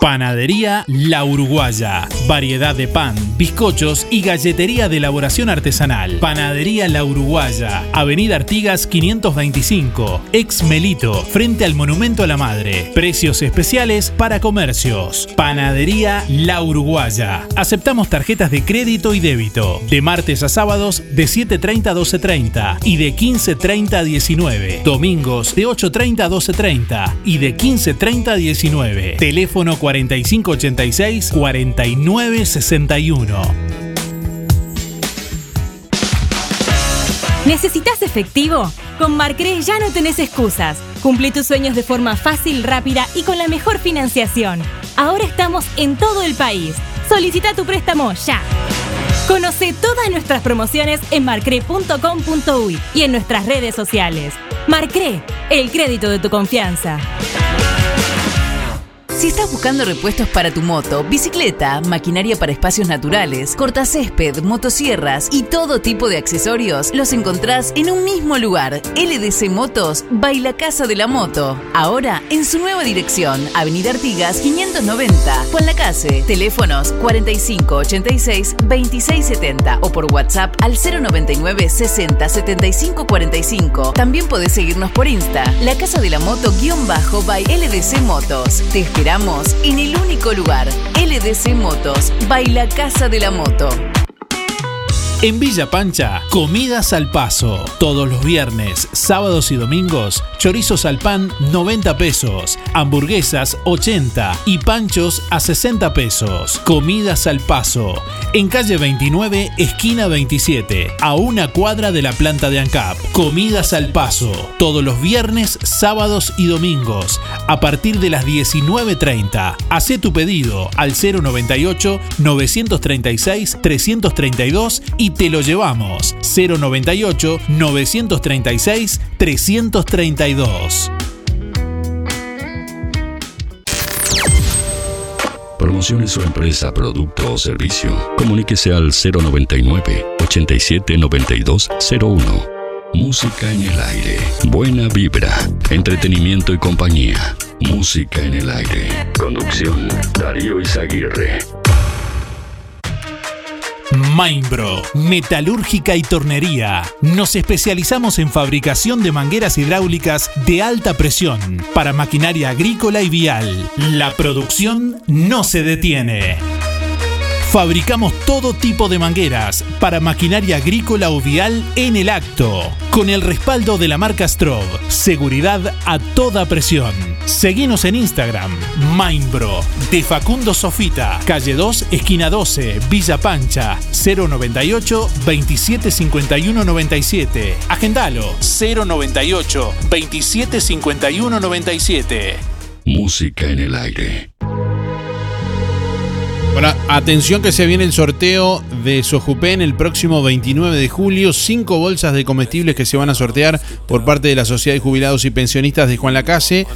Panadería La Uruguaya. Variedad de pan, bizcochos y galletería de elaboración artesanal. Panadería La Uruguaya. Avenida Artigas 525. Ex Melito. Frente al Monumento a la Madre. Precios especiales para comercios. Panadería La Uruguaya. Aceptamos tarjetas de crédito y débito. De martes a sábados de 7.30 a 12.30 y de 15.30 a 19. Domingos de 8.30 a 12.30 y de 15.30 a 19. Teléfono 4586 4961. ¿Necesitas efectivo? Con Marcre ya no tenés excusas. Cumple tus sueños de forma fácil, rápida y con la mejor financiación. Ahora estamos en todo el país. Solicita tu préstamo ya. Conoce todas nuestras promociones en marcre.com.uy y en nuestras redes sociales. Marcre, el crédito de tu confianza. Si estás buscando repuestos para tu moto, bicicleta, maquinaria para espacios naturales, cortacésped, motosierras y todo tipo de accesorios, los encontrás en un mismo lugar. LDC Motos, Baila Casa de la Moto. Ahora en su nueva dirección, Avenida Artigas 590, Juan Lacase. Teléfonos 4586 2670 o por WhatsApp al 099 60 75 45. También podés seguirnos por Insta, La Casa de la Moto guion bajo by LDC Motos. Te esperamos en el único lugar, LDC Motos, Baila Casa de la Moto. En Villa Pancha, comidas al paso. Todos los viernes, sábados y domingos, chorizos al pan 90 pesos, hamburguesas 80 y panchos a 60 pesos. Comidas al paso. En calle 29, esquina 27, a una cuadra de la planta de ANCAP. Comidas al paso. Todos los viernes, sábados y domingos, a partir de las 19.30. Hacé tu pedido al 098 936 332 y te lo llevamos. 098 936 332. Promocione su empresa, producto o servicio. Comuníquese al 099 87 92 01. Música en el aire. Buena vibra. Entretenimiento y compañía. Música en el aire. Conducción. Darío Izaguirre. Mainbro, metalúrgica y tornería. Nos especializamos en fabricación de mangueras hidráulicas de alta presión para maquinaria agrícola y vial. La producción no se detiene. Fabricamos todo tipo de mangueras para maquinaria agrícola o vial en el acto, con el respaldo de la marca Strob. Seguridad a toda presión. Seguinos en Instagram, Mainbro, de Facundo Sofita, calle 2, esquina 12, Villa Pancha, 098 2751 97. Agendalo, 098 2751 97. Música en el aire. Bueno, atención que se viene el sorteo de Sojupen el próximo 29 de julio. Cinco bolsas de comestibles que se van a sortear por parte de la Sociedad de Jubilados y Pensionistas de Juan Lacase.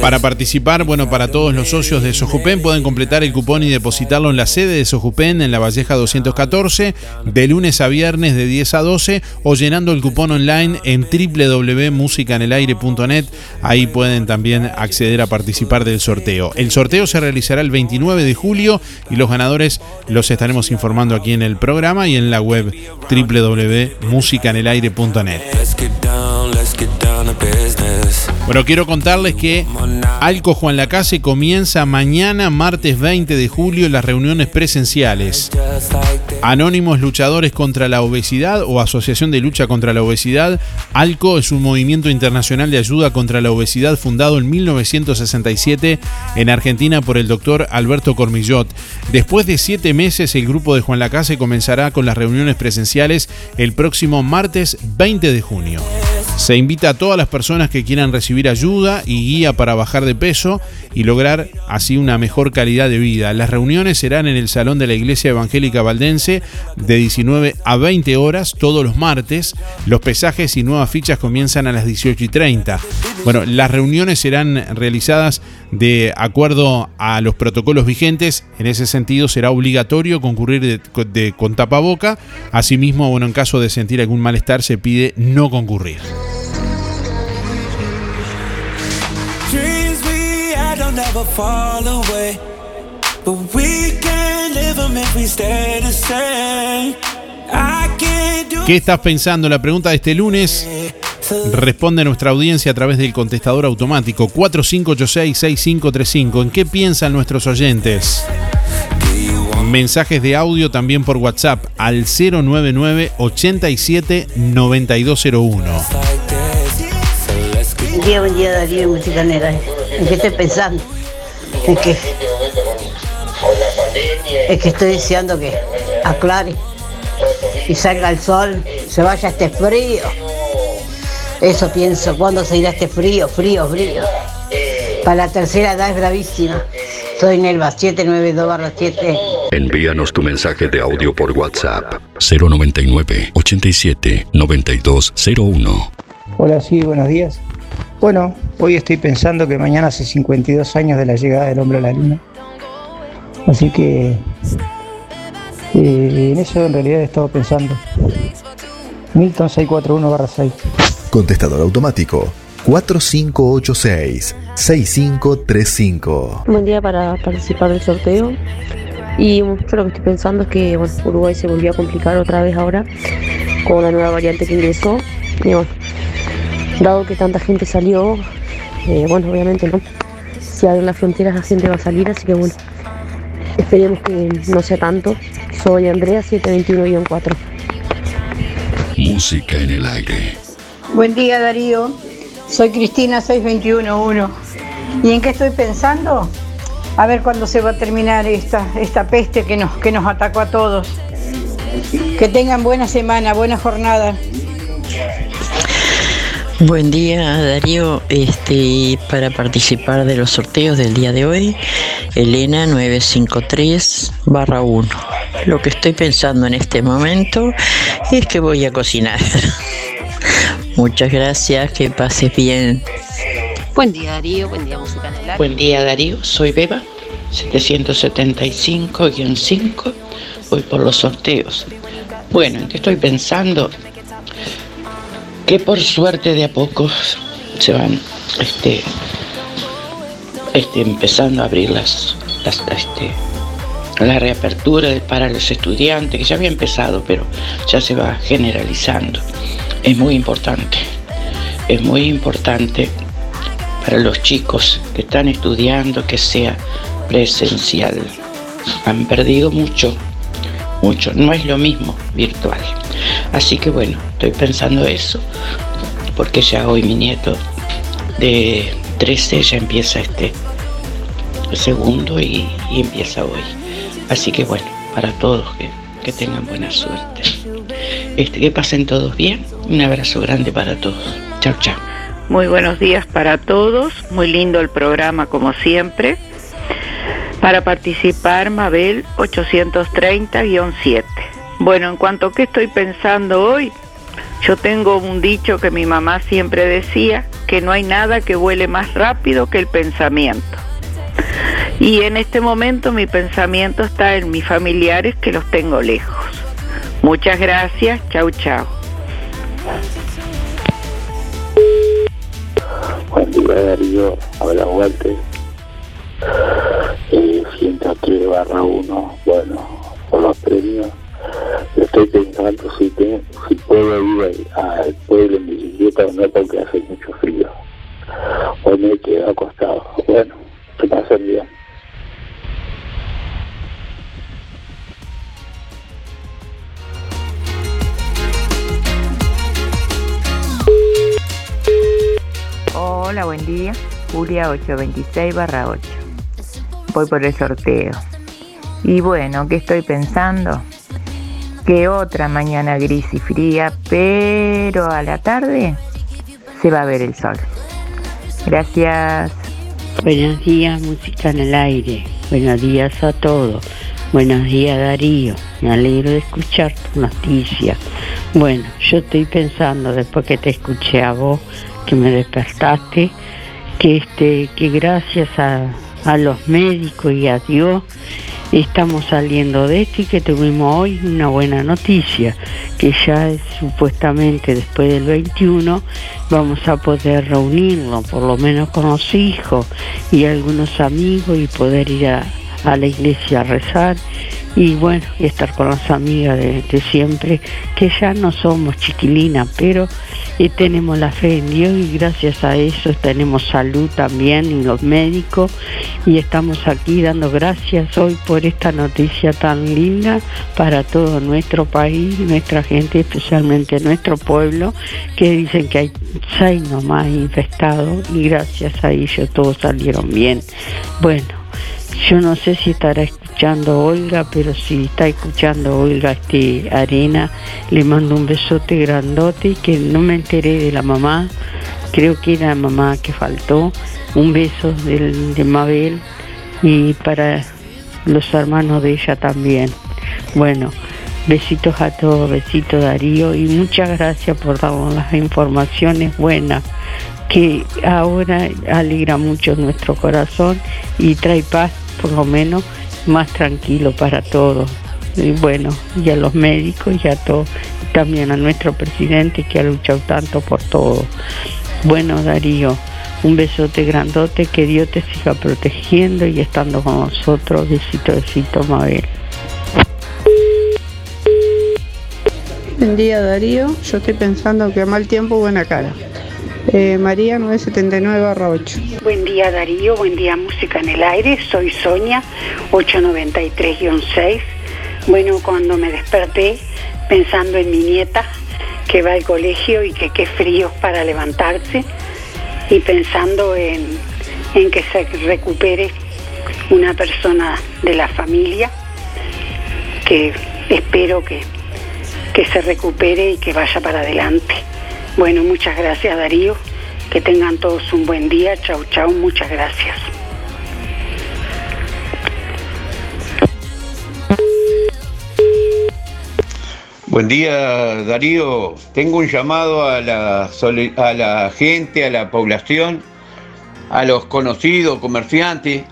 Para participar, bueno, para todos los socios de Sojupen pueden completar el cupón y depositarlo en la sede de Sojupen en la Valleja 214 de lunes a viernes de 10 a 12 o llenando el cupón online en www.musicanelaire.net. Ahí pueden también acceder a participar del sorteo. El sorteo se realizará el 29 de julio y los ganadores los estaremos informando aquí en el programa y en la web www.musicanelaire.net. Bueno, quiero contarles que Alco Juan Lacase comienza mañana, martes 20 de julio, las reuniones presenciales. Anónimos Luchadores contra la Obesidad o Asociación de Lucha contra la Obesidad. ALCO es un movimiento internacional de ayuda contra la obesidad fundado en 1967 en Argentina por el doctor Alberto Cormillot. Después de siete meses, el grupo de Juan Lacase comenzará con las reuniones presenciales el próximo martes 20 de junio. Se invita a todas las personas que quieran recibir ayuda y guía para bajar de peso y lograr así una mejor calidad de vida. Las reuniones serán en el Salón de la Iglesia Evangélica Valdense de 19 a 20 horas todos los martes. Los pesajes y nuevas fichas comienzan a las 18 y 30. Bueno, las reuniones serán realizadas de acuerdo a los protocolos vigentes. En ese sentido será obligatorio concurrir de- con tapaboca. Asimismo, bueno, en caso de sentir algún malestar se pide no concurrir. We had don't never fall away. But we can live them if we stay the same. I can't do ¿Qué estás pensando? La pregunta de este lunes responde nuestra audiencia a través del contestador automático 4586-6535. ¿En qué piensan nuestros oyentes? Mensajes de audio también por WhatsApp al 099 87 9201. Buen día, buen día Darío, música ¿En qué estoy pensando? Es que, es que estoy deseando que aclare y salga el sol, se vaya este frío. Eso pienso, ¿cuándo se irá este frío? Frío, frío. Para la tercera edad es bravísima. Soy Nelva 792-7. Envíanos tu mensaje de audio por WhatsApp 099 87 9201. Hola, sí, buenos días. Bueno, hoy estoy pensando que mañana hace 52 años de la llegada del hombre a la luna. Así que eh, en eso en realidad he estado pensando. Milton 641-6. Contestador automático 4586-6535. Buen día para participar del sorteo. Y yo lo que estoy pensando es que bueno, Uruguay se volvió a complicar otra vez ahora con la nueva variante que ingresó. Y bueno, dado que tanta gente salió, eh, bueno, obviamente no. Si abren las fronteras la gente va a salir, así que bueno, esperemos que no sea tanto. Soy Andrea 721-4. Música en el aire. Buen día Darío, soy Cristina 6211. ¿Y en qué estoy pensando? A ver cuándo se va a terminar esta, esta peste que nos, que nos atacó a todos. Que tengan buena semana, buena jornada. Buen día Darío, este, para participar de los sorteos del día de hoy, Elena 953 barra 1. Lo que estoy pensando en este momento es que voy a cocinar. Muchas gracias, que pases bien. Buen día Darío, buen día Música en el Aire. Buen día Darío, soy Beba, 775-5, voy por los sorteos. Bueno, ¿en qué estoy pensando? Que por suerte de a poco se van este, este, empezando a abrir las, las, este, la reapertura para los estudiantes, que ya había empezado, pero ya se va generalizando. Es muy importante, es muy importante para los chicos que están estudiando que sea presencial. Han perdido mucho, mucho, no es lo mismo virtual. Así que bueno, estoy pensando eso, porque ya hoy mi nieto de 13 ya empieza este segundo y, empieza hoy. Así que bueno, para todos que, que tengan buena suerte. Este, que pasen todos bien. Un abrazo grande para todos. Chao, chao. Muy buenos días para todos. Muy lindo el programa como siempre. Para participar, Mabel 830-7. Bueno, en cuanto a qué estoy pensando hoy, yo tengo un dicho que mi mamá siempre decía, que no hay nada que huele más rápido que el pensamiento. Y en este momento mi pensamiento está en mis familiares que los tengo lejos. Muchas gracias, chau chau. Darío, habla Walter. Eh, 103 barra 1, bueno, por los premios. Estoy pensando si, si puedo ir al pueblo en bicicleta o no porque hace mucho frío. O me quedo acostado. Bueno, que pasen bien. Hola, buen día. Julia 826 barra 8. Voy por el sorteo. Y bueno, ¿qué estoy pensando? Que otra mañana gris y fría, pero a la tarde se va a ver el sol. Gracias. Buenos días, música en el aire. Buenos días a todos. Buenos días, Darío. Me alegro de escuchar tu noticia. Bueno, yo estoy pensando, después que te escuché a vos, que me despertaste, que, este, que gracias a, a los médicos y a Dios estamos saliendo de esto y que tuvimos hoy una buena noticia, que ya es, supuestamente después del 21 vamos a poder reunirnos, por lo menos con los hijos y algunos amigos y poder ir a, a la iglesia a rezar y bueno, y estar con las amigas de, siempre, que ya no somos chiquilinas, pero eh, tenemos la fe en Dios y gracias a eso tenemos salud también y los médicos y estamos aquí dando gracias hoy por esta noticia tan linda para todo nuestro país, nuestra gente, especialmente nuestro pueblo, que dicen que hay seis nomás infestados y gracias a ellos todos salieron bien. Bueno, yo no sé si estará escuchando Olga, pero si está escuchando Olga este Arena, le mando un besote grandote que no me enteré de la mamá, creo que era la mamá que faltó, un beso de Mabel y para los hermanos de ella también. Bueno, besitos a todos, besitos Darío y muchas gracias por darnos las informaciones buenas que ahora alegra mucho nuestro corazón y trae paz por lo menos más tranquilo para todos. Y bueno, y a los médicos y a todos, también a nuestro presidente que ha luchado tanto por todo. Bueno, Darío, un besote grandote, que Dios te siga protegiendo y estando con nosotros. Besito, besito, Mabel. Buen día, Darío. Yo estoy pensando que a mal tiempo, buena cara. Eh, María 979-8. Buen día Darío, buen día Música en el Aire, soy Sonia 893-6. Bueno, cuando me desperté pensando en mi nieta que va al colegio y que qué frío para levantarse y pensando en, en que se recupere una persona de la familia que espero que, que se recupere y que vaya para adelante. Bueno, muchas gracias Darío. Que tengan todos un buen día. Chau, chau. Muchas gracias. Buen día Darío. Tengo un llamado a la, gente, a la población, a los conocidos, comerciantes.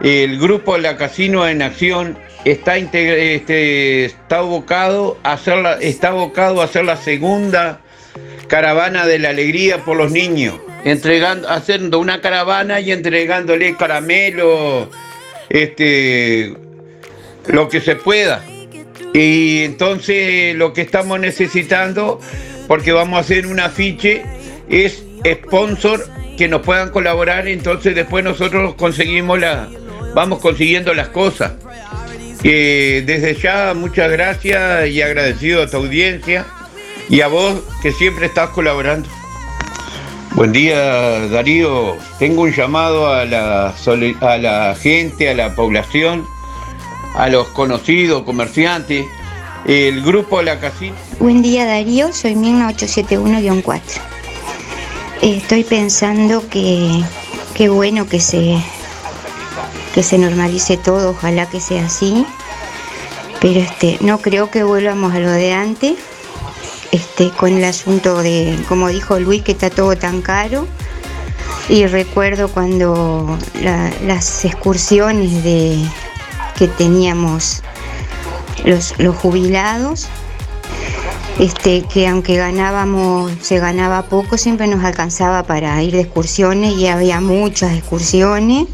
El grupo La Casino en Acción está, este, está, abocado a hacer está abocado a hacer la segunda caravana de la alegría por los niños, entregando, haciendo una caravana y entregándole caramelo, este, lo que se pueda. Y entonces lo que estamos necesitando, porque vamos a hacer un afiche, es sponsor que nos puedan colaborar, entonces después nosotros conseguimos la, vamos consiguiendo las cosas. Eh, desde ya, muchas gracias y agradecido a tu audiencia y a vos que siempre estás colaborando. Buen día, Darío. Tengo un llamado a la, a la gente, a la población, a los conocidos, comerciantes, el grupo La Casina. Buen día, Darío. Soy Mirna 871-4. Estoy pensando que qué bueno que se que se normalice todo, ojalá que sea así. Pero este, no creo que volvamos a lo de antes este, con el asunto de, como dijo Luis, que está todo tan caro. Y recuerdo cuando las excursiones de, que teníamos los, jubilados, este, que aunque ganábamos, se ganaba poco, siempre nos alcanzaba para ir de excursiones y había muchas excursiones.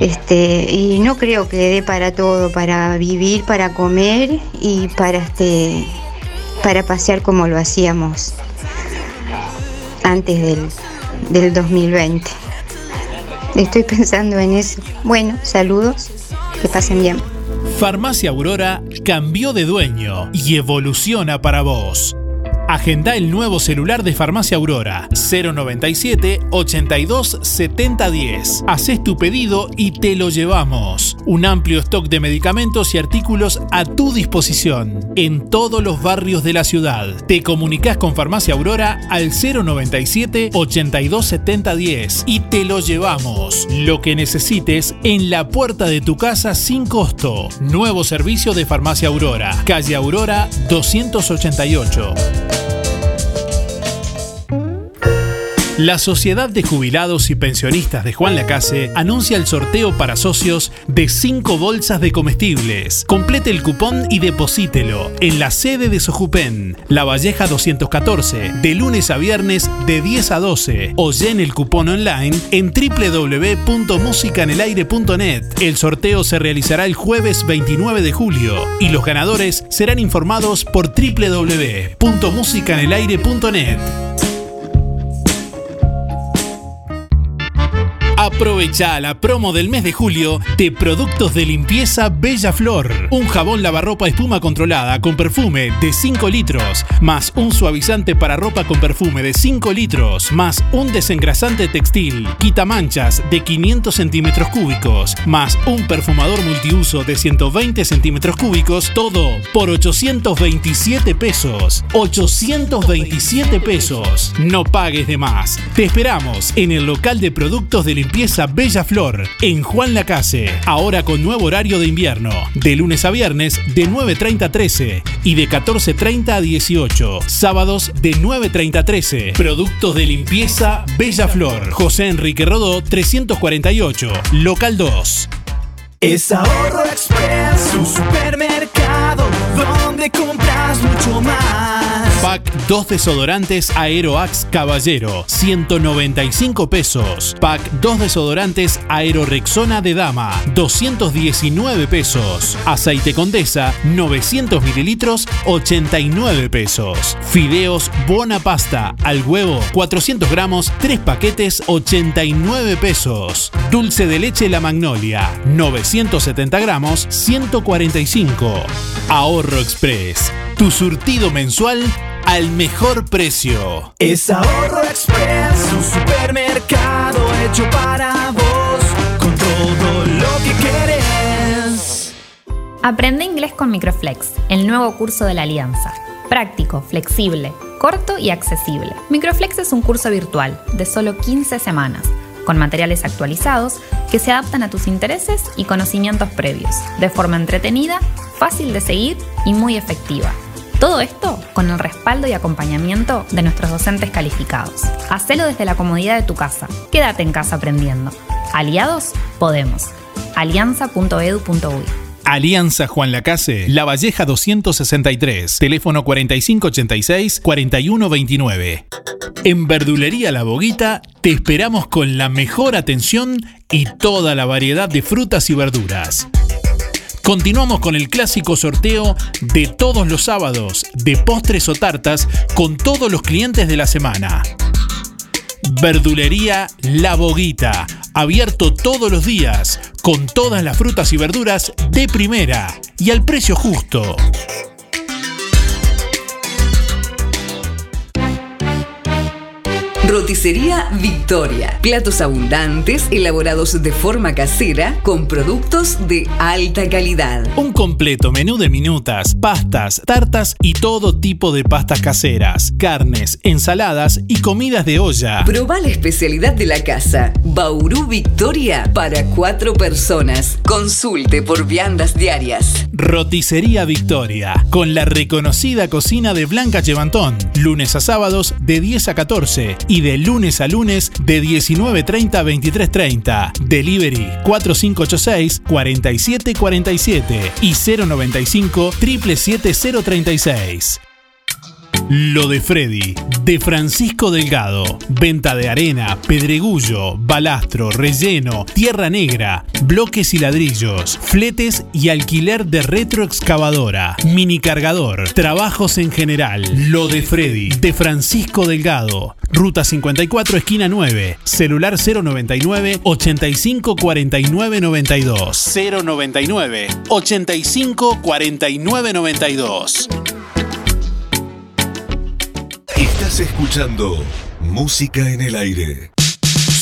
Este, y no creo que dé para todo, para vivir, para comer y para este para pasear como lo hacíamos antes del, del 2020. Estoy pensando en eso. Bueno, saludos, que pasen bien. Farmacia Aurora cambió de dueño y evoluciona para vos. Agenda el nuevo celular de Farmacia Aurora 097 82 70 10. Haces tu pedido y te lo llevamos. Un amplio stock de medicamentos y artículos a tu disposición en todos los barrios de la ciudad. Te comunicas con Farmacia Aurora al 097 82 70 10 y te lo llevamos. Lo que necesites en la puerta de tu casa sin costo. Nuevo servicio de Farmacia Aurora, calle Aurora 288. La Sociedad de Jubilados y Pensionistas de Juan Lacase anuncia el sorteo para socios de 5 bolsas de comestibles. Complete el cupón y deposítelo en la sede de Sojupen, La Valleja 214, de lunes a viernes de 10 a 12 o llene el cupón online en www.musicanelaire.net. El sorteo se realizará el jueves 29 de julio y los ganadores serán informados por www.musicanelaire.net. Aprovecha la promo del mes de julio de productos de limpieza Bella Flor. Un jabón lavarropa espuma controlada con perfume de 5 litros, más un suavizante para ropa con perfume de 5 litros, más un desengrasante textil, quita manchas de 500 centímetros cúbicos, más un perfumador multiuso de 120 centímetros cúbicos, todo por 827 pesos. 827 pesos. No pagues de más. Te esperamos en el local de productos de limpieza Bella Flor en Juan Lacase, ahora con nuevo horario de invierno, de lunes a viernes de 9.30 a 13 y de 14.30 a 18, sábados de 9.30 a 13. Productos de limpieza Bella Flor, José Enrique Rodó 348, local 2. Es Ahorro Express, un supermercado donde compras mucho más. Pack 2 desodorantes Aeroax Caballero, 195 pesos. Pack 2 desodorantes Aerorexona de Dama, 219 pesos. Aceite Condesa, 900 mililitros, 89 pesos. Fideos Buona Pasta al huevo, 400 gramos, 3 paquetes, 89 pesos. Dulce de leche La Magnolia, 970 gramos, 145. Ahorro Express, tu surtido mensual al mejor precio. Es Ahorro Express, un supermercado hecho para vos, con todo lo que querés. Aprende inglés con Microflex, el nuevo curso de la Alianza. Práctico, flexible, corto y accesible. Microflex es un curso virtual de solo 15 semanas, con materiales actualizados que se adaptan a tus intereses y conocimientos previos, de forma entretenida, fácil de seguir y muy efectiva. Todo esto con el respaldo y acompañamiento de nuestros docentes calificados. Hacelo desde la comodidad de tu casa. Quédate en casa aprendiendo. Aliados, podemos. alianza.edu.uy Alianza Juan Lacase, La Valleja 263, teléfono 4586-4129. En Verdulería La Boguita te esperamos con la mejor atención y toda la variedad de frutas y verduras Continuamos con el clásico sorteo de todos los sábados de postres o tartas con todos los clientes de la semana. Verdulería La Boguita, abierto todos los días, con todas las frutas y verduras de primera y al precio justo. Roticería Victoria. Platos abundantes, elaborados de forma casera, con productos de alta calidad. Un completo menú de minutas, pastas, tartas y todo tipo de pastas caseras, carnes, ensaladas y comidas de olla. Proba la especialidad de la casa. Bauru Victoria para cuatro personas. Consulte por viandas diarias. Roticería Victoria, con la reconocida cocina de Blanca Chevantón. Lunes a sábados de 10 a 14 y de lunes a lunes de 19.30 a 23.30. Delivery 4586-4747 y 095 77036. Lo de Freddy, de Francisco Delgado. Venta de arena, pedregullo, balastro, relleno, tierra negra, bloques y ladrillos, fletes y alquiler de retroexcavadora, mini cargador, trabajos en general. Lo de Freddy, de Francisco Delgado. Ruta 54, esquina 9. Celular 099 85 49 92. 099 85 49 92. Estás escuchando Música en el aire.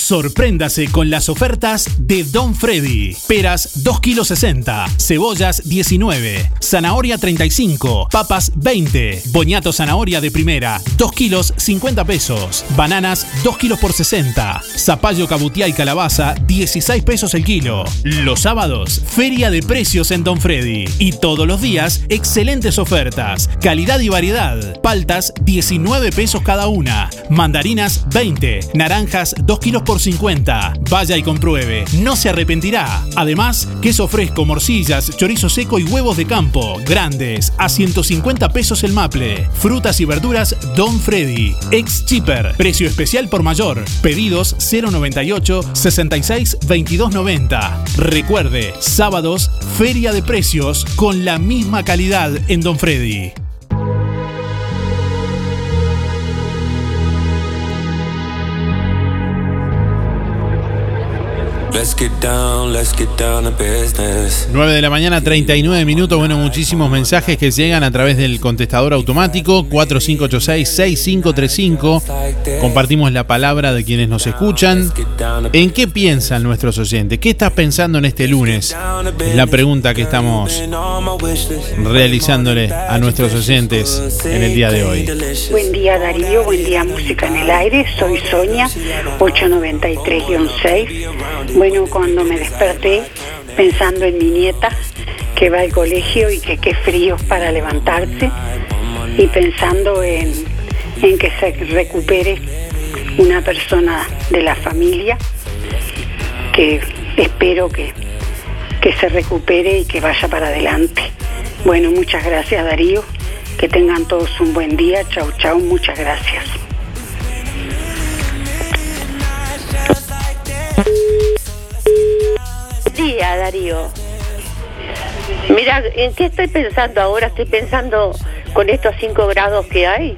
Sorpréndase con las ofertas de Don Freddy. Peras 2 kilos 60, cebollas 19, zanahoria 35, papas 20, boñato zanahoria de primera 2 kilos 50 pesos, bananas 2 kilos por 60, zapallo cabutiá y calabaza 16 pesos el kilo. Los sábados, feria de precios en Don Freddy. Y todos los días, excelentes ofertas, calidad y variedad. Paltas 19 pesos cada una, mandarinas 20, naranjas 2 kilos por 50. Vaya y compruebe, no se arrepentirá. Además, queso fresco, morcillas, chorizo seco y huevos de campo, grandes, a 150 pesos el maple. Frutas y verduras Don Freddy. Ex Cheaper, precio especial por mayor. Pedidos 098 66 2290. Recuerde, sábados, feria de precios con la misma calidad en Don Freddy. 9 de la mañana, 39 minutos. Bueno, muchísimos mensajes que llegan a través del contestador automático 4586-6535. Compartimos la palabra de quienes nos escuchan. ¿En qué piensan nuestros oyentes? ¿Qué estás pensando en este lunes? Es la pregunta que estamos realizándole a nuestros oyentes en el día de hoy. Buen día Darío, buen día Música en el Aire, soy Sonia, 893-6. Bueno, cuando me desperté pensando en mi nieta que va al colegio y que qué frío para levantarse y pensando en, en que se recupere una persona de la familia que espero que, que se recupere y que vaya para adelante. Bueno, muchas gracias Darío, que tengan todos un buen día, chau chau, muchas gracias. Día, Darío. Mira, ¿en qué estoy pensando ahora? Estoy pensando con estos 5 grados que hay,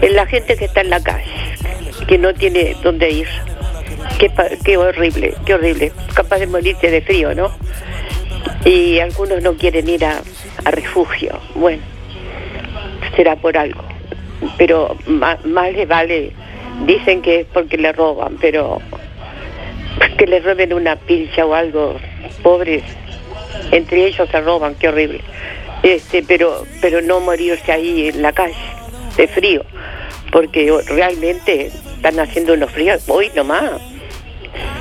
en la gente que está en la calle, que no tiene dónde ir. Qué, horrible, qué horrible. Capaz de morirse de frío, ¿no? Y algunos no quieren ir a, refugio. Bueno, será por algo. Pero ma- más le vale, dicen que es porque le roban, pero que le roben una pilcha o algo, pobres, entre ellos se roban, qué horrible. Este, pero, pero no morirse ahí en la calle, de frío, porque realmente están haciendo unos fríos hoy nomás,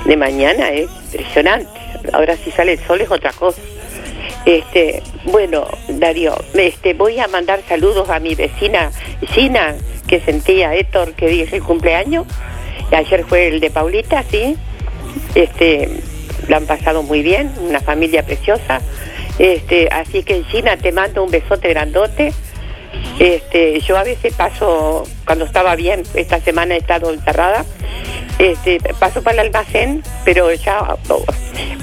de mañana es impresionante. Ahora si sale el sol es otra cosa. Este, bueno, Darío, este, voy a mandar saludos a mi vecina Gina, que sentía Héctor que dije el cumpleaños. Ayer fue el de Paulita, sí. Este, lo han pasado muy bien, una familia preciosa. Este, así que Gina, te mando un besote grandote. Este, yo a veces paso, cuando estaba bien, esta semana he estado encerrada, este, paso para el almacén, pero ya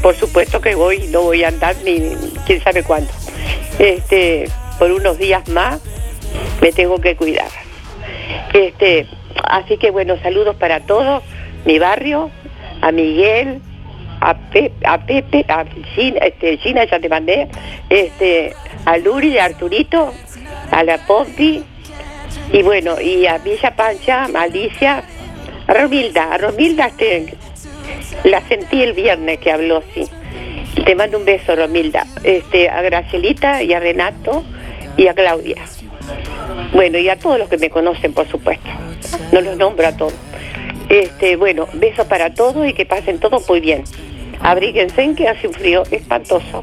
por supuesto que voy, no voy a andar ni quién sabe cuándo. Este, por unos días más me tengo que cuidar. Este, así que bueno, saludos para todos, mi barrio, a Miguel, a, a Pepe, a Gina, este, Gina ya te mandé, este, a Luri, a Arturito, a la Pompi, y bueno, y a Villa Pancha, a Alicia, a Romilda, a Romilda este, la sentí el viernes que habló, sí. Te mando un beso, Romilda. Este, a Gracielita y a Renato y a Claudia. Bueno, y a todos los que me conocen, por supuesto. No los nombro a todos. Este, bueno, besos para todos y que pasen todos muy bien. Abríguense en que hace un frío espantoso.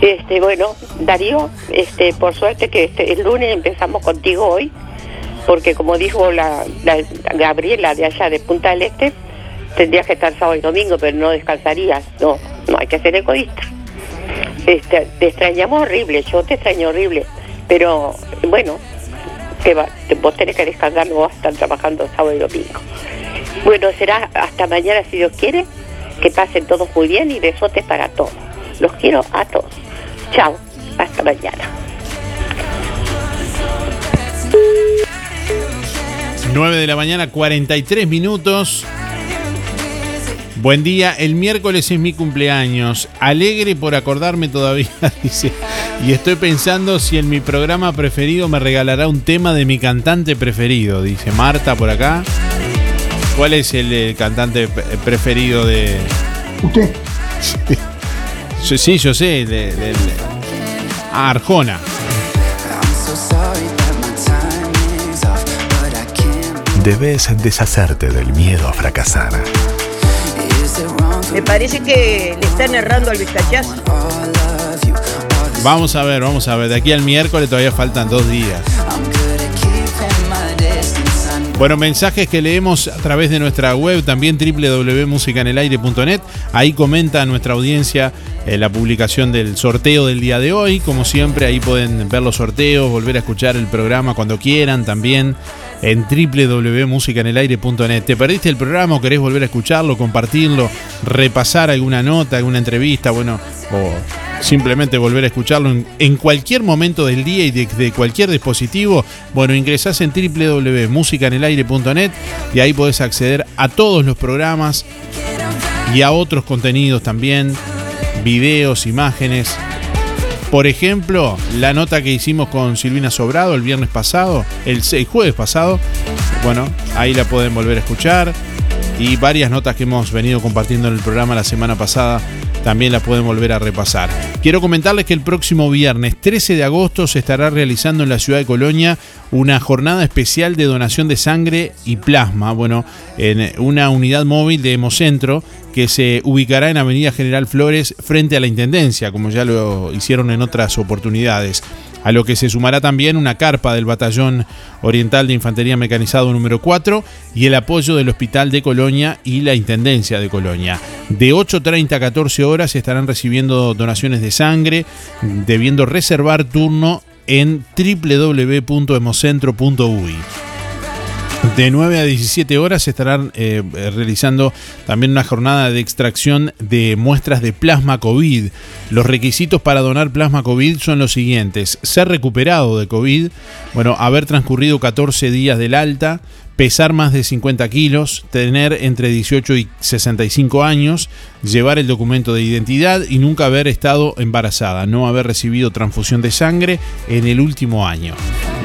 Este, bueno, Darío, este, por suerte que este, el lunes empezamos contigo hoy, porque como dijo la, la Gabriela de allá de Punta del Este, tendrías que estar sábado y domingo, pero no descansarías. No, no hay que ser egoísta. Este, te extrañamos horrible, yo te extraño horrible, pero bueno, va, vos tenés que descansar, no vas a estar trabajando sábado y domingo. Bueno, será hasta mañana si Dios quiere, que pasen todos muy bien y besotes para todos. Los quiero a todos. Chao, hasta mañana. 9 de la mañana, 43 minutos. Buen día, el miércoles es mi cumpleaños. Alegre por acordarme todavía, dice. Y estoy pensando si en mi programa preferido me regalará un tema de mi cantante preferido, dice Marta por acá. ¿Cuál es el, eh, cantante preferido de. ¿Usted? Sí, yo sé. De, ah, Arjona. Debes deshacerte del miedo a fracasar. Me parece que le están errando al vizcachazo. Vamos a ver, vamos a ver. De aquí al miércoles todavía faltan dos días. Bueno, mensajes que leemos a través de nuestra web, también www.musicanelaire.net. Ahí comenta nuestra audiencia eh, la publicación del sorteo del día de hoy. Como siempre, ahí pueden ver los sorteos, volver a escuchar el programa cuando quieran también en www.musicanelaire.net. ¿Te perdiste el programa o querés volver a escucharlo, compartirlo, repasar alguna nota, alguna entrevista, bueno, o simplemente volver a escucharlo en, cualquier momento del día y de, cualquier dispositivo? Bueno, ingresás en www.musicanelaire.net y ahí podés acceder a todos los programas y a otros contenidos también, videos, imágenes por ejemplo, la nota que hicimos con Silvina Sobrado el viernes pasado, el, jueves pasado, bueno, ahí la pueden volver a escuchar. Y varias notas que hemos venido compartiendo en el programa la semana pasada también las pueden volver a repasar. Quiero comentarles que el próximo viernes 13 de agosto se estará realizando en la ciudad de Colonia una jornada especial de donación de sangre y plasma, bueno, en una unidad móvil de Hemocentro que se ubicará en Avenida General Flores frente a la Intendencia, como ya lo hicieron en otras oportunidades a lo que se sumará también una carpa del Batallón Oriental de Infantería Mecanizado número 4 y el apoyo del Hospital de Colonia y la Intendencia de Colonia. De 8.30 a 14 horas estarán recibiendo donaciones de sangre, debiendo reservar turno en www.hemocentro.uy. De 9 a 17 horas se estarán eh, realizando también una jornada de extracción de muestras de plasma COVID. Los requisitos para donar plasma COVID son los siguientes. Ser recuperado de COVID, bueno, haber transcurrido 14 días del alta, pesar más de 50 kilos, tener entre 18 y 65 años, llevar el documento de identidad y nunca haber estado embarazada, no haber recibido transfusión de sangre en el último año.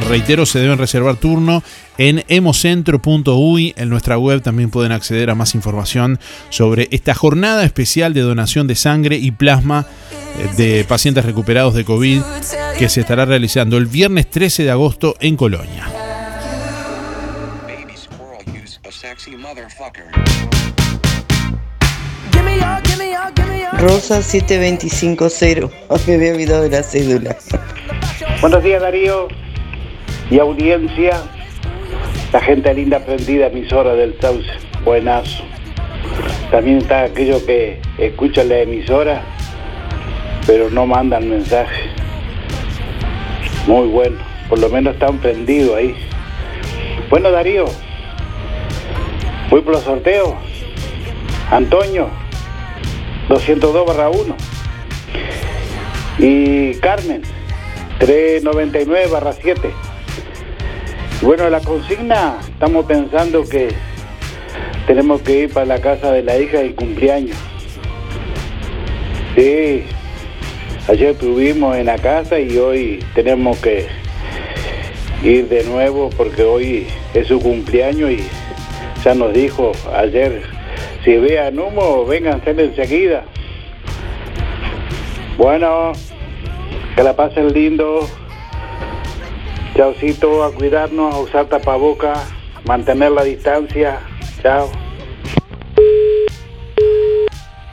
Reitero, se deben reservar turno en hemocentro.uy. En nuestra web también pueden acceder a más información sobre esta jornada especial de donación de sangre y plasma eh, de pacientes recuperados de COVID que se estará realizando el viernes 13 de agosto en Colonia. Rosa 7250, me había olvidado de la cédula. Buenos días Darío y audiencia, la gente linda prendida emisora del Sauce, buenazo. También está aquello que escuchan la emisora, pero no mandan mensaje. Muy bueno, por lo menos están prendidos ahí. Bueno Darío, Voy por los sorteos. Antonio, 202 barra 1. Y Carmen, 399 barra 7. Bueno, la consigna, estamos pensando que tenemos que ir para la casa de la hija y cumpleaños. Sí, ayer estuvimos en la casa y hoy tenemos que ir de nuevo porque hoy es su cumpleaños y ya nos dijo ayer, si vean humo, vénganse enseguida. Bueno, que la pasen lindo. Chaucito, a cuidarnos, a usar tapaboca, mantener la distancia. Chao.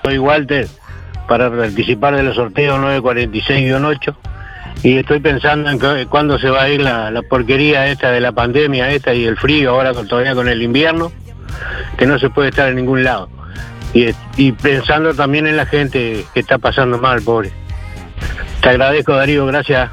Soy Walter para participar de los sorteos 946-8 y estoy pensando en que- cuándo se va a ir la, la porquería esta de la pandemia esta y el frío ahora todavía con el invierno que no se puede estar en ningún lado y pensando también en la gente que está pasando mal pobre te agradezco Darío gracias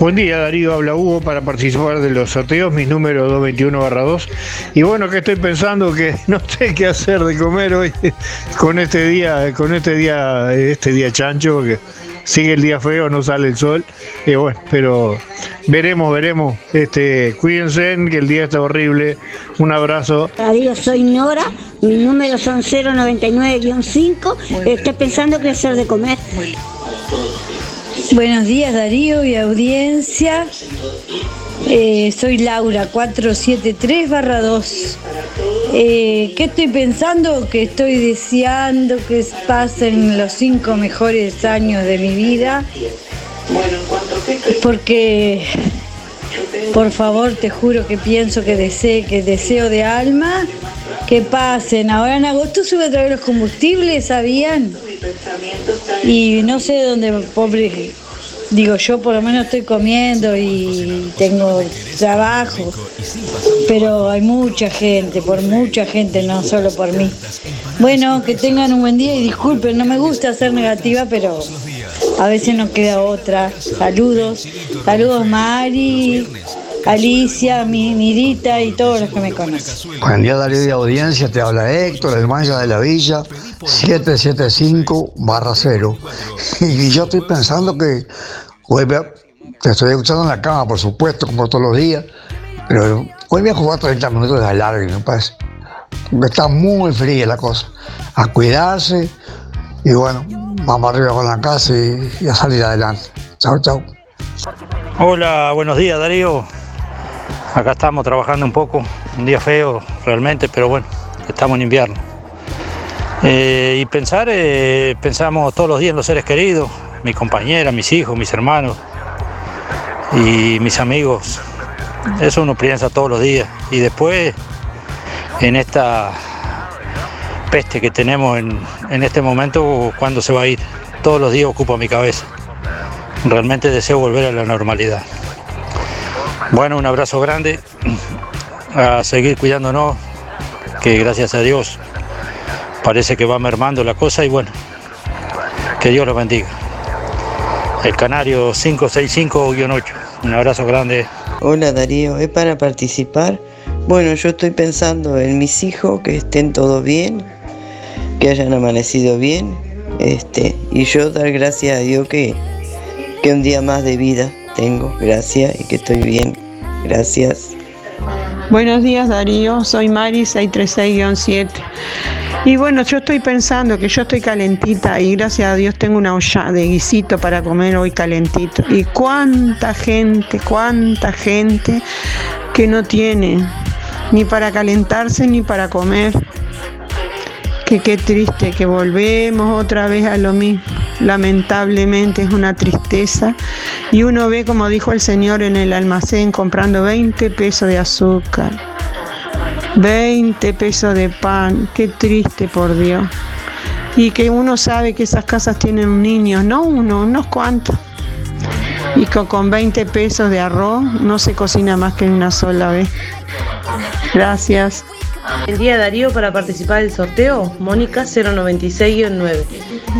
Buen día Darío, habla Hugo para participar de los sorteos, mis números 221 barra 2. Y bueno, que estoy pensando que no sé qué hacer de comer hoy con este día, con este día, este día chancho, porque sigue el día feo, no sale el sol. Y bueno, pero veremos, veremos. Este, cuídense, que el día está horrible. Un abrazo. Darío, soy Nora, mis números son 099-5, estoy pensando qué hacer de comer. Buenos días Darío y audiencia. Eh, soy Laura 473 barra 2. Eh, ¿Qué estoy pensando? Que estoy deseando que pasen los cinco mejores años de mi vida. Porque, por favor, te juro que pienso que deseo, que deseo de alma que pasen. Ahora en agosto sube otra vez los combustibles, ¿sabían? Y no sé dónde, pobre, digo yo por lo menos estoy comiendo y tengo trabajo, pero hay mucha gente, por mucha gente, no solo por mí. Bueno, que tengan un buen día y disculpen, no me gusta ser negativa, pero a veces no queda otra. Saludos, saludos Mari, Alicia, mi Mirita y todos los que me conocen. Buen día Darío de audiencia, te habla Héctor, el Maya de la Villa, 775 barra 0. Y yo estoy pensando que hoy te estoy escuchando en la cama, por supuesto, como todos los días, pero hoy voy a jugar 30 minutos de alargue, me parece. Porque está muy fría la cosa. A cuidarse y bueno, vamos arriba con la casa y, y a salir adelante. Chao, chao. Hola, buenos días Darío. Acá estamos trabajando un poco, un día feo realmente, pero bueno, estamos en invierno. Eh, y pensar, eh, pensamos todos los días en los seres queridos, mi compañera, mis hijos, mis hermanos y mis amigos. Eso uno piensa todos los días. Y después, en esta peste que tenemos en, en este momento, ¿cuándo se va a ir? Todos los días ocupa mi cabeza. Realmente deseo volver a la normalidad. Bueno, un abrazo grande, a seguir cuidándonos, que gracias a Dios parece que va mermando la cosa y bueno, que Dios los bendiga. El Canario 565-8, un abrazo grande. Hola Darío, ¿es para participar? Bueno, yo estoy pensando en mis hijos, que estén todo bien, que hayan amanecido bien, este, y yo dar gracias a Dios que, que un día más de vida tengo, gracias, y que estoy bien, gracias. Buenos días Darío, soy Mari 636-7. Y bueno, yo estoy pensando que yo estoy calentita y gracias a Dios tengo una olla de guisito para comer hoy calentito. Y cuánta gente, cuánta gente que no tiene ni para calentarse ni para comer. Que qué triste que volvemos otra vez a lo mismo. Lamentablemente es una tristeza. Y uno ve, como dijo el señor en el almacén, comprando 20 pesos de azúcar, 20 pesos de pan. Qué triste, por Dios. Y que uno sabe que esas casas tienen niños, no uno, unos cuantos. Y con 20 pesos de arroz no se cocina más que una sola vez. Gracias. El día Darío para participar del sorteo, Mónica 096-9.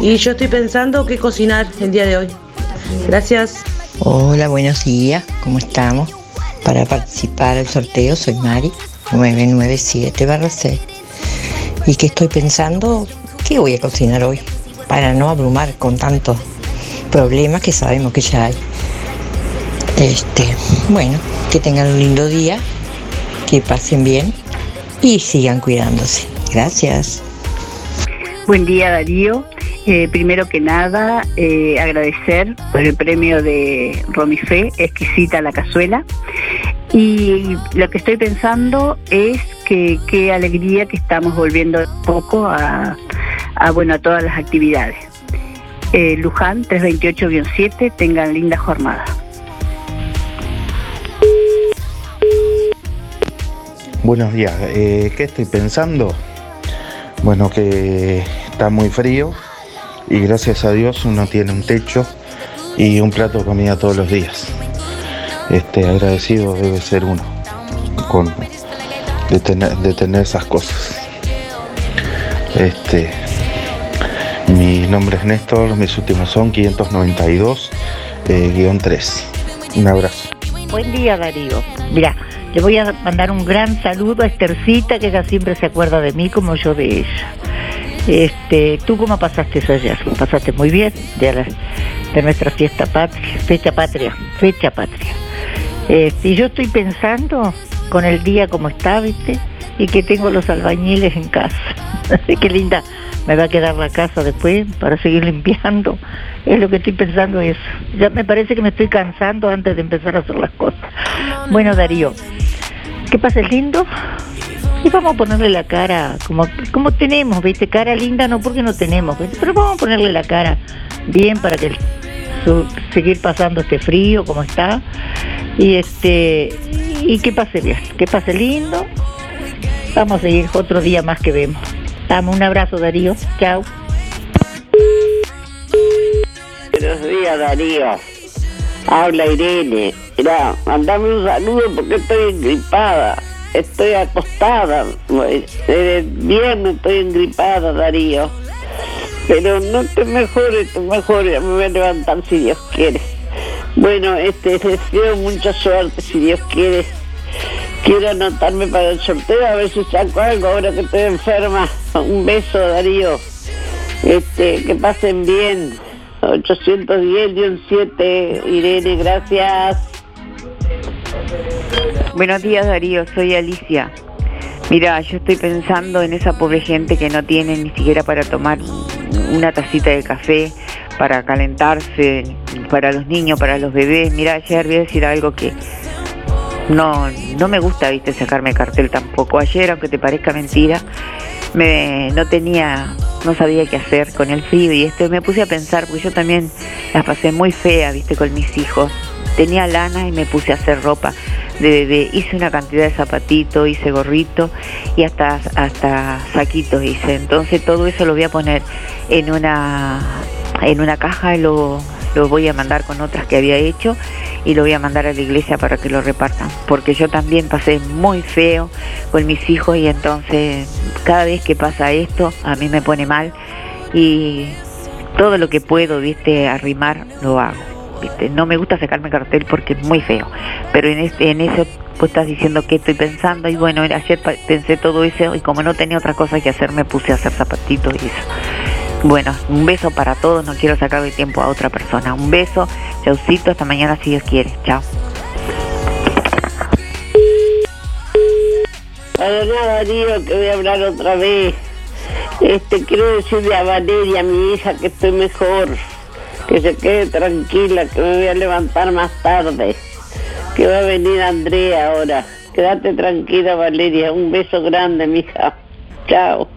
Y yo estoy pensando qué cocinar el día de hoy. Gracias. Hola, buenos días, ¿cómo estamos? Para participar del sorteo soy Mari, 997 barra 6. ¿Y qué estoy pensando? ¿Qué voy a cocinar hoy? Para no abrumar con tantos problemas que sabemos que ya hay. Este, bueno, que tengan un lindo día, que pasen bien y sigan cuidándose. Gracias. Buen día Darío. Eh, primero que nada, eh, agradecer por el premio de Romifé, exquisita la cazuela. Y lo que estoy pensando es que qué alegría que estamos volviendo un poco a, bueno, a todas las actividades. Eh, Luján 328-7, tengan linda jornada. Buenos días, eh, ¿qué estoy pensando? Bueno, que está muy frío y gracias a Dios uno tiene un techo y un plato de comida todos los días. Este, agradecido debe ser uno con, de, tener, de tener esas cosas. Este, mi nombre es Néstor, mis últimos son 592-3. Un abrazo. Buen día Darío. Mira, le voy a mandar un gran saludo a Estercita, que ella siempre se acuerda de mí como yo de ella. Este, ¿Tú cómo pasaste eso ayer? ¿Pasaste muy bien? De, la- de nuestra fiesta patria, fecha patria, fecha patria. Este, y yo estoy pensando con el día como está, ¿viste? Y que tengo los albañiles en casa. Qué linda me va a quedar la casa después para seguir limpiando. Es lo que estoy pensando eso. Ya me parece que me estoy cansando antes de empezar a hacer las cosas. Bueno, Darío, que pases lindo y vamos a ponerle la cara como, como tenemos, ¿viste? Cara linda no porque no tenemos, pero vamos a ponerle la cara bien para que seguir pasando este frío como está y este y que pase bien, que pase lindo. Vamos a seguir otro día más que vemos. Dame un abrazo Darío, chao. Buenos días, Darío. Habla Irene. Mira, mandame un saludo porque estoy engripada. Estoy acostada. Desde el viernes estoy engripada, Darío. Pero no te mejores, te mejores. Me voy a levantar si Dios quiere. Bueno, este, deseo mucha suerte si Dios quiere. Quiero anotarme para el sorteo a ver si saco algo ahora que estoy enferma. Un beso, Darío. Este, que pasen bien. 810-7, Irene, gracias. Buenos días Darío, soy Alicia. Mira, yo estoy pensando en esa pobre gente que no tiene ni siquiera para tomar una tacita de café, para calentarse, para los niños, para los bebés. Mira, ayer voy a decir algo que no, no me gusta, viste, sacarme cartel tampoco. Ayer, aunque te parezca mentira, me, no tenía, no sabía qué hacer con el frío y esto me puse a pensar, porque yo también las pasé muy fea, viste, con mis hijos. Tenía lana y me puse a hacer ropa de bebé. Hice una cantidad de zapatitos, hice gorrito y hasta, hasta saquitos hice. Entonces todo eso lo voy a poner en una, en una caja y lo, lo voy a mandar con otras que había hecho y lo voy a mandar a la iglesia para que lo repartan. Porque yo también pasé muy feo con mis hijos y entonces cada vez que pasa esto a mí me pone mal y todo lo que puedo, viste, arrimar, lo hago. ¿viste? No me gusta sacarme cartel porque es muy feo, pero en, este, en eso pues estás diciendo que estoy pensando y bueno, ayer pensé todo eso y como no tenía otra cosa que hacer me puse a hacer zapatitos y eso. Bueno, un beso para todos, no quiero sacarle tiempo a otra persona. Un beso, chaucito, hasta mañana si Dios quiere. Chao. Nada, Darío, que voy a hablar otra vez. Este, quiero decirle a Valeria, mi hija, que estoy mejor. Que se quede tranquila, que me voy a levantar más tarde. Que va a venir Andrea ahora. Quédate tranquila, Valeria. Un beso grande, mija. Chao.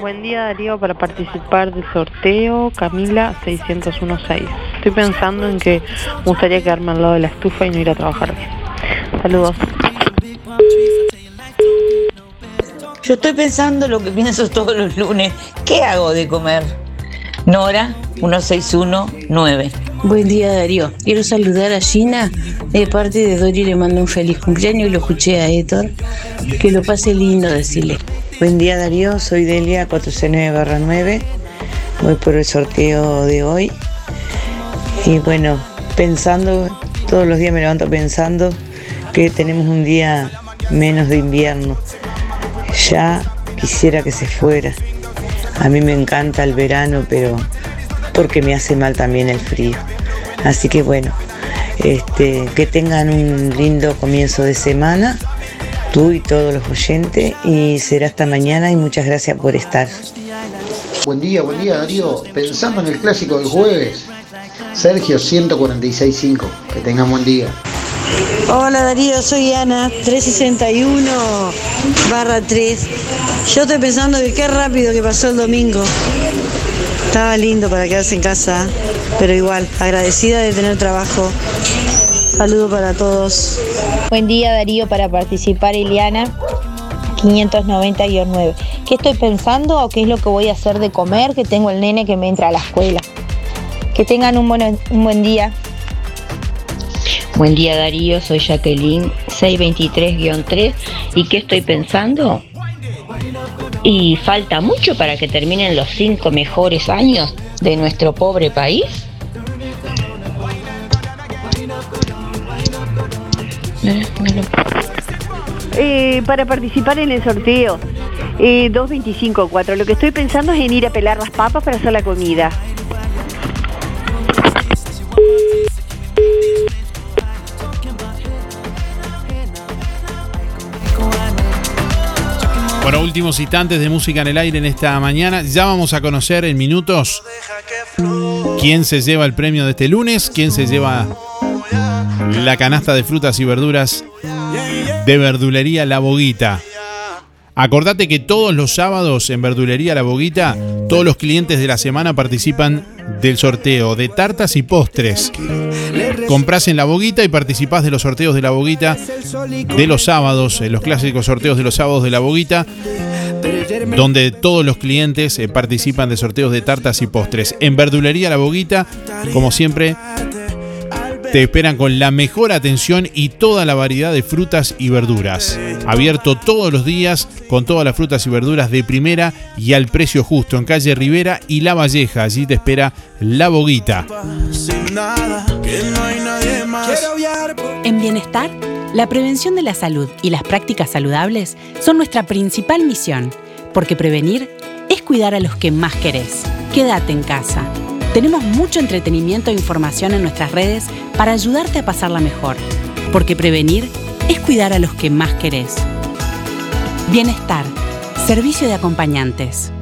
Buen día Darío para participar del sorteo Camila 6016. Estoy pensando en que me gustaría quedarme al lado de la estufa y no ir a trabajar bien. Saludos. Yo estoy pensando lo que pienso todos los lunes. ¿Qué hago de comer? Nora, 1619. Buen día Darío, quiero saludar a Gina de parte de Dori, le mando un feliz cumpleaños y lo escuché a Héctor, que lo pase lindo decirle. Buen día Darío, soy Delia 409 9. Voy por el sorteo de hoy. Y bueno, pensando, todos los días me levanto pensando que tenemos un día menos de invierno. Ya quisiera que se fuera. A mí me encanta el verano, pero porque me hace mal también el frío. Así que bueno, este, que tengan un lindo comienzo de semana, tú y todos los oyentes, y será hasta mañana y muchas gracias por estar. Buen día, buen día Darío. Pensando en el clásico del jueves, Sergio 146.5. Que tengan buen día. Hola Darío, soy Ana, 361 barra 3. Yo estoy pensando que qué rápido que pasó el domingo. Estaba lindo para quedarse en casa, pero igual, agradecida de tener trabajo. Saludo para todos. Buen día Darío para participar Eliana 590-9. ¿Qué estoy pensando o qué es lo que voy a hacer de comer? Que tengo el nene que me entra a la escuela. Que tengan un buen, un buen día. Buen día Darío, soy Jacqueline 623-3 y ¿qué estoy pensando? Y falta mucho para que terminen los cinco mejores años de nuestro pobre país. Eh, para participar en el sorteo, eh, 225-4. Lo que estoy pensando es en ir a pelar las papas para hacer la comida. Últimos instantes de música en el aire en esta mañana. Ya vamos a conocer en minutos quién se lleva el premio de este lunes, quién se lleva la canasta de frutas y verduras de verdulería La Boguita. Acordate que todos los sábados en Verdulería La Boguita, todos los clientes de la semana participan del sorteo de tartas y postres. Comprás en La Boguita y participás de los sorteos de La Boguita de los sábados, en los clásicos sorteos de los sábados de La Boguita, donde todos los clientes eh, participan de sorteos de tartas y postres. En Verdulería La Boguita, como siempre, te esperan con la mejor atención y toda la variedad de frutas y verduras. Abierto todos los días con todas las frutas y verduras de primera y al precio justo en calle Rivera y La Valleja. Allí te espera La Boguita. En Bienestar, la prevención de la salud y las prácticas saludables son nuestra principal misión, porque prevenir es cuidar a los que más querés. Quédate en casa. Tenemos mucho entretenimiento e información en nuestras redes para ayudarte a pasarla mejor, porque prevenir es cuidar a los que más querés. Bienestar, servicio de acompañantes.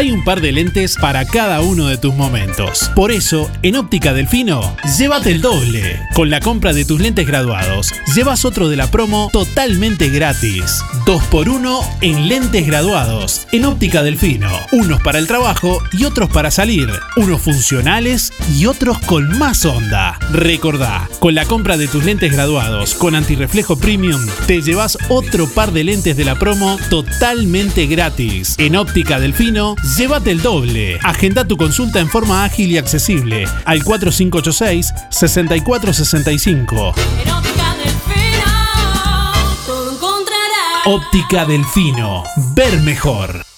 Hay un par de lentes para cada uno de tus momentos. Por eso, en Óptica Delfino, llévate el doble. Con la compra de tus lentes graduados, llevas otro de la promo totalmente gratis. 2x1 en lentes graduados. En Óptica Delfino. Unos para el trabajo y otros para salir. Unos funcionales y otros con más onda. Recordá, con la compra de tus lentes graduados con antirreflejo premium, te llevas otro par de lentes de la promo totalmente gratis. En Óptica Delfino, llévate el doble. Agenda tu consulta en forma ágil y accesible al 4586-6465. Óptica Delfino. Ver mejor.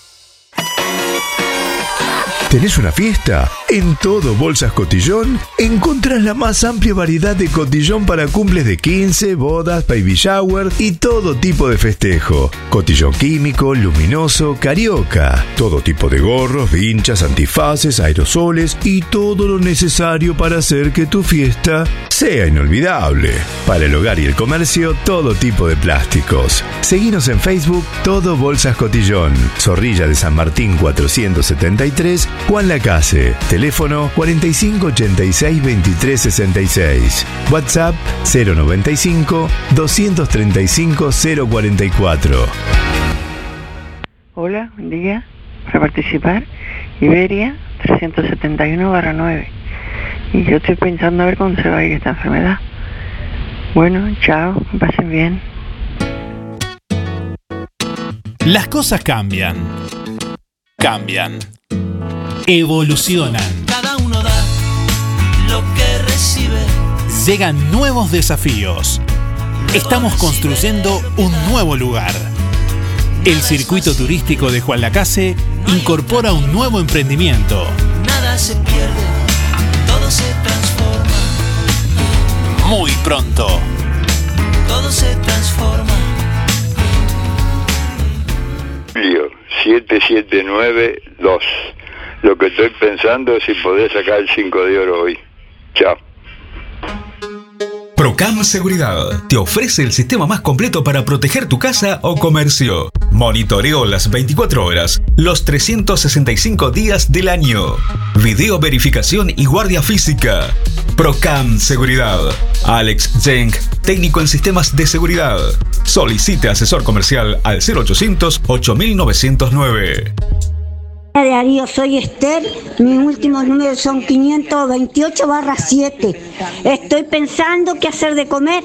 ¿Tenés una fiesta? En todo Bolsas Cotillón encontrás la más amplia variedad de cotillón para cumples de 15, bodas, baby shower y todo tipo de festejo. Cotillón químico, luminoso, carioca. Todo tipo de gorros, vinchas, antifaces, aerosoles y todo lo necesario para hacer que tu fiesta sea inolvidable. Para el hogar y el comercio, todo tipo de plásticos. Seguinos en Facebook Todo Bolsas Cotillón. Zorrilla de San Martín 473, Juan Lacase. Teléfono 4586 2366. WhatsApp 095 235 044. Hola, buen día. Para participar, Iberia 371-9. Y yo estoy pensando a ver cuándo se va a ir esta enfermedad. Bueno, chao, pasen bien. Las cosas cambian. Cambian. Evolucionan. Cada uno da lo que recibe. Llegan nuevos desafíos. Estamos construyendo un nuevo lugar. El circuito turístico de Juan Lacase incorpora un nuevo emprendimiento. Nada se pierde, todo se transforma, Muy pronto. todo se transforma. Julio 7792. Lo que estoy pensando es si podés sacar el 5 de oro hoy. Chao. Procam Seguridad te ofrece el sistema más completo para proteger tu casa o comercio. Monitoreo las 24 horas, los 365 días del año. Video verificación y guardia física. Procam Seguridad. Alex Zeng, técnico en sistemas de seguridad. Solicite asesor comercial al 0800 8909. Hola Darío, soy Esther. Mis últimos números son 528 barra 7. Estoy pensando qué hacer de comer.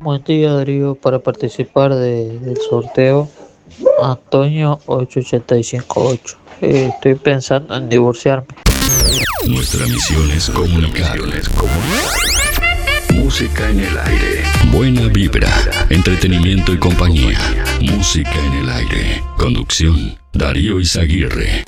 Buen día Darío, para participar de- del sorteo Antonio 8858. Eh, estoy pensando en divorciarme. Nuestra misión es comunicar. Música en el aire. Buena vibra, entretenimiento y compañía. Música en el aire. Conducción, Darío Izaguirre.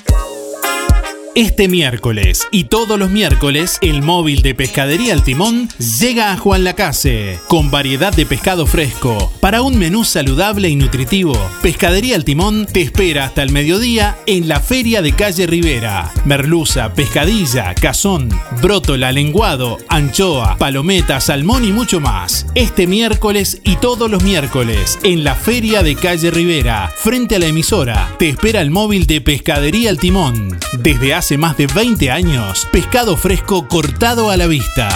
Este miércoles y todos los miércoles, el móvil de Pescadería El Timón llega a Juan Lacase con variedad de pescado fresco para un menú saludable y nutritivo. Pescadería El Timón te espera hasta el mediodía en la Feria de Calle Rivera. Merluza, pescadilla, cazón, brótola, lenguado, anchoa, palometa, salmón y mucho más. Este miércoles y todos los miércoles en la Feria de Calle Rivera, frente a la emisora, te espera el móvil de Pescadería El Timón. Desde hace más de 20 años, pescado fresco cortado a la vista.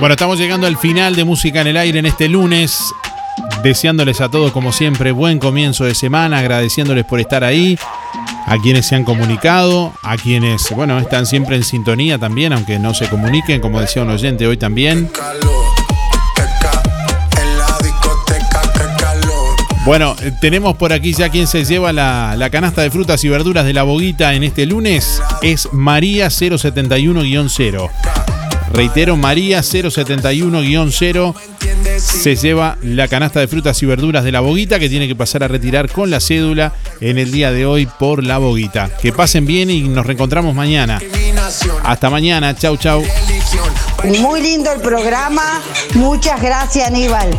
Bueno, estamos llegando al final de Música en el Aire en este lunes. Deseándoles a todos, como siempre, buen comienzo de semana, agradeciéndoles por estar ahí, a quienes se han comunicado, a quienes, bueno, están siempre en sintonía también, aunque no se comuniquen, como decía un oyente hoy también. Bueno, eh, tenemos por aquí ya quien se lleva la, la canasta de frutas y verduras de la boguita en este lunes. Es María 071-0. Reitero, María 071-0 se lleva la canasta de frutas y verduras de la boguita que tiene que pasar a retirar con la cédula en el día de hoy por la boguita. Que pasen bien y nos reencontramos mañana. Hasta mañana, chau chau. Muy lindo el programa. Muchas gracias, Aníbal.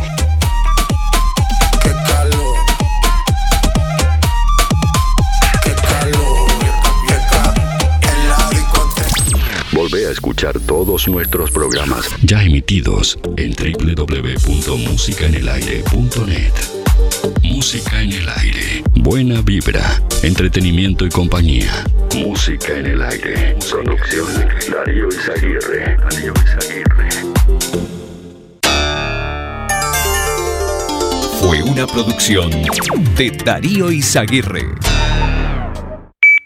A escuchar todos nuestros programas ya emitidos en www.musicaenelaire.net. Música en el aire. Buena vibra, entretenimiento y compañía. Música en el aire. Producción Darío Izaguirre. Darío Izaguirre. Fue una producción de Darío Izaguirre.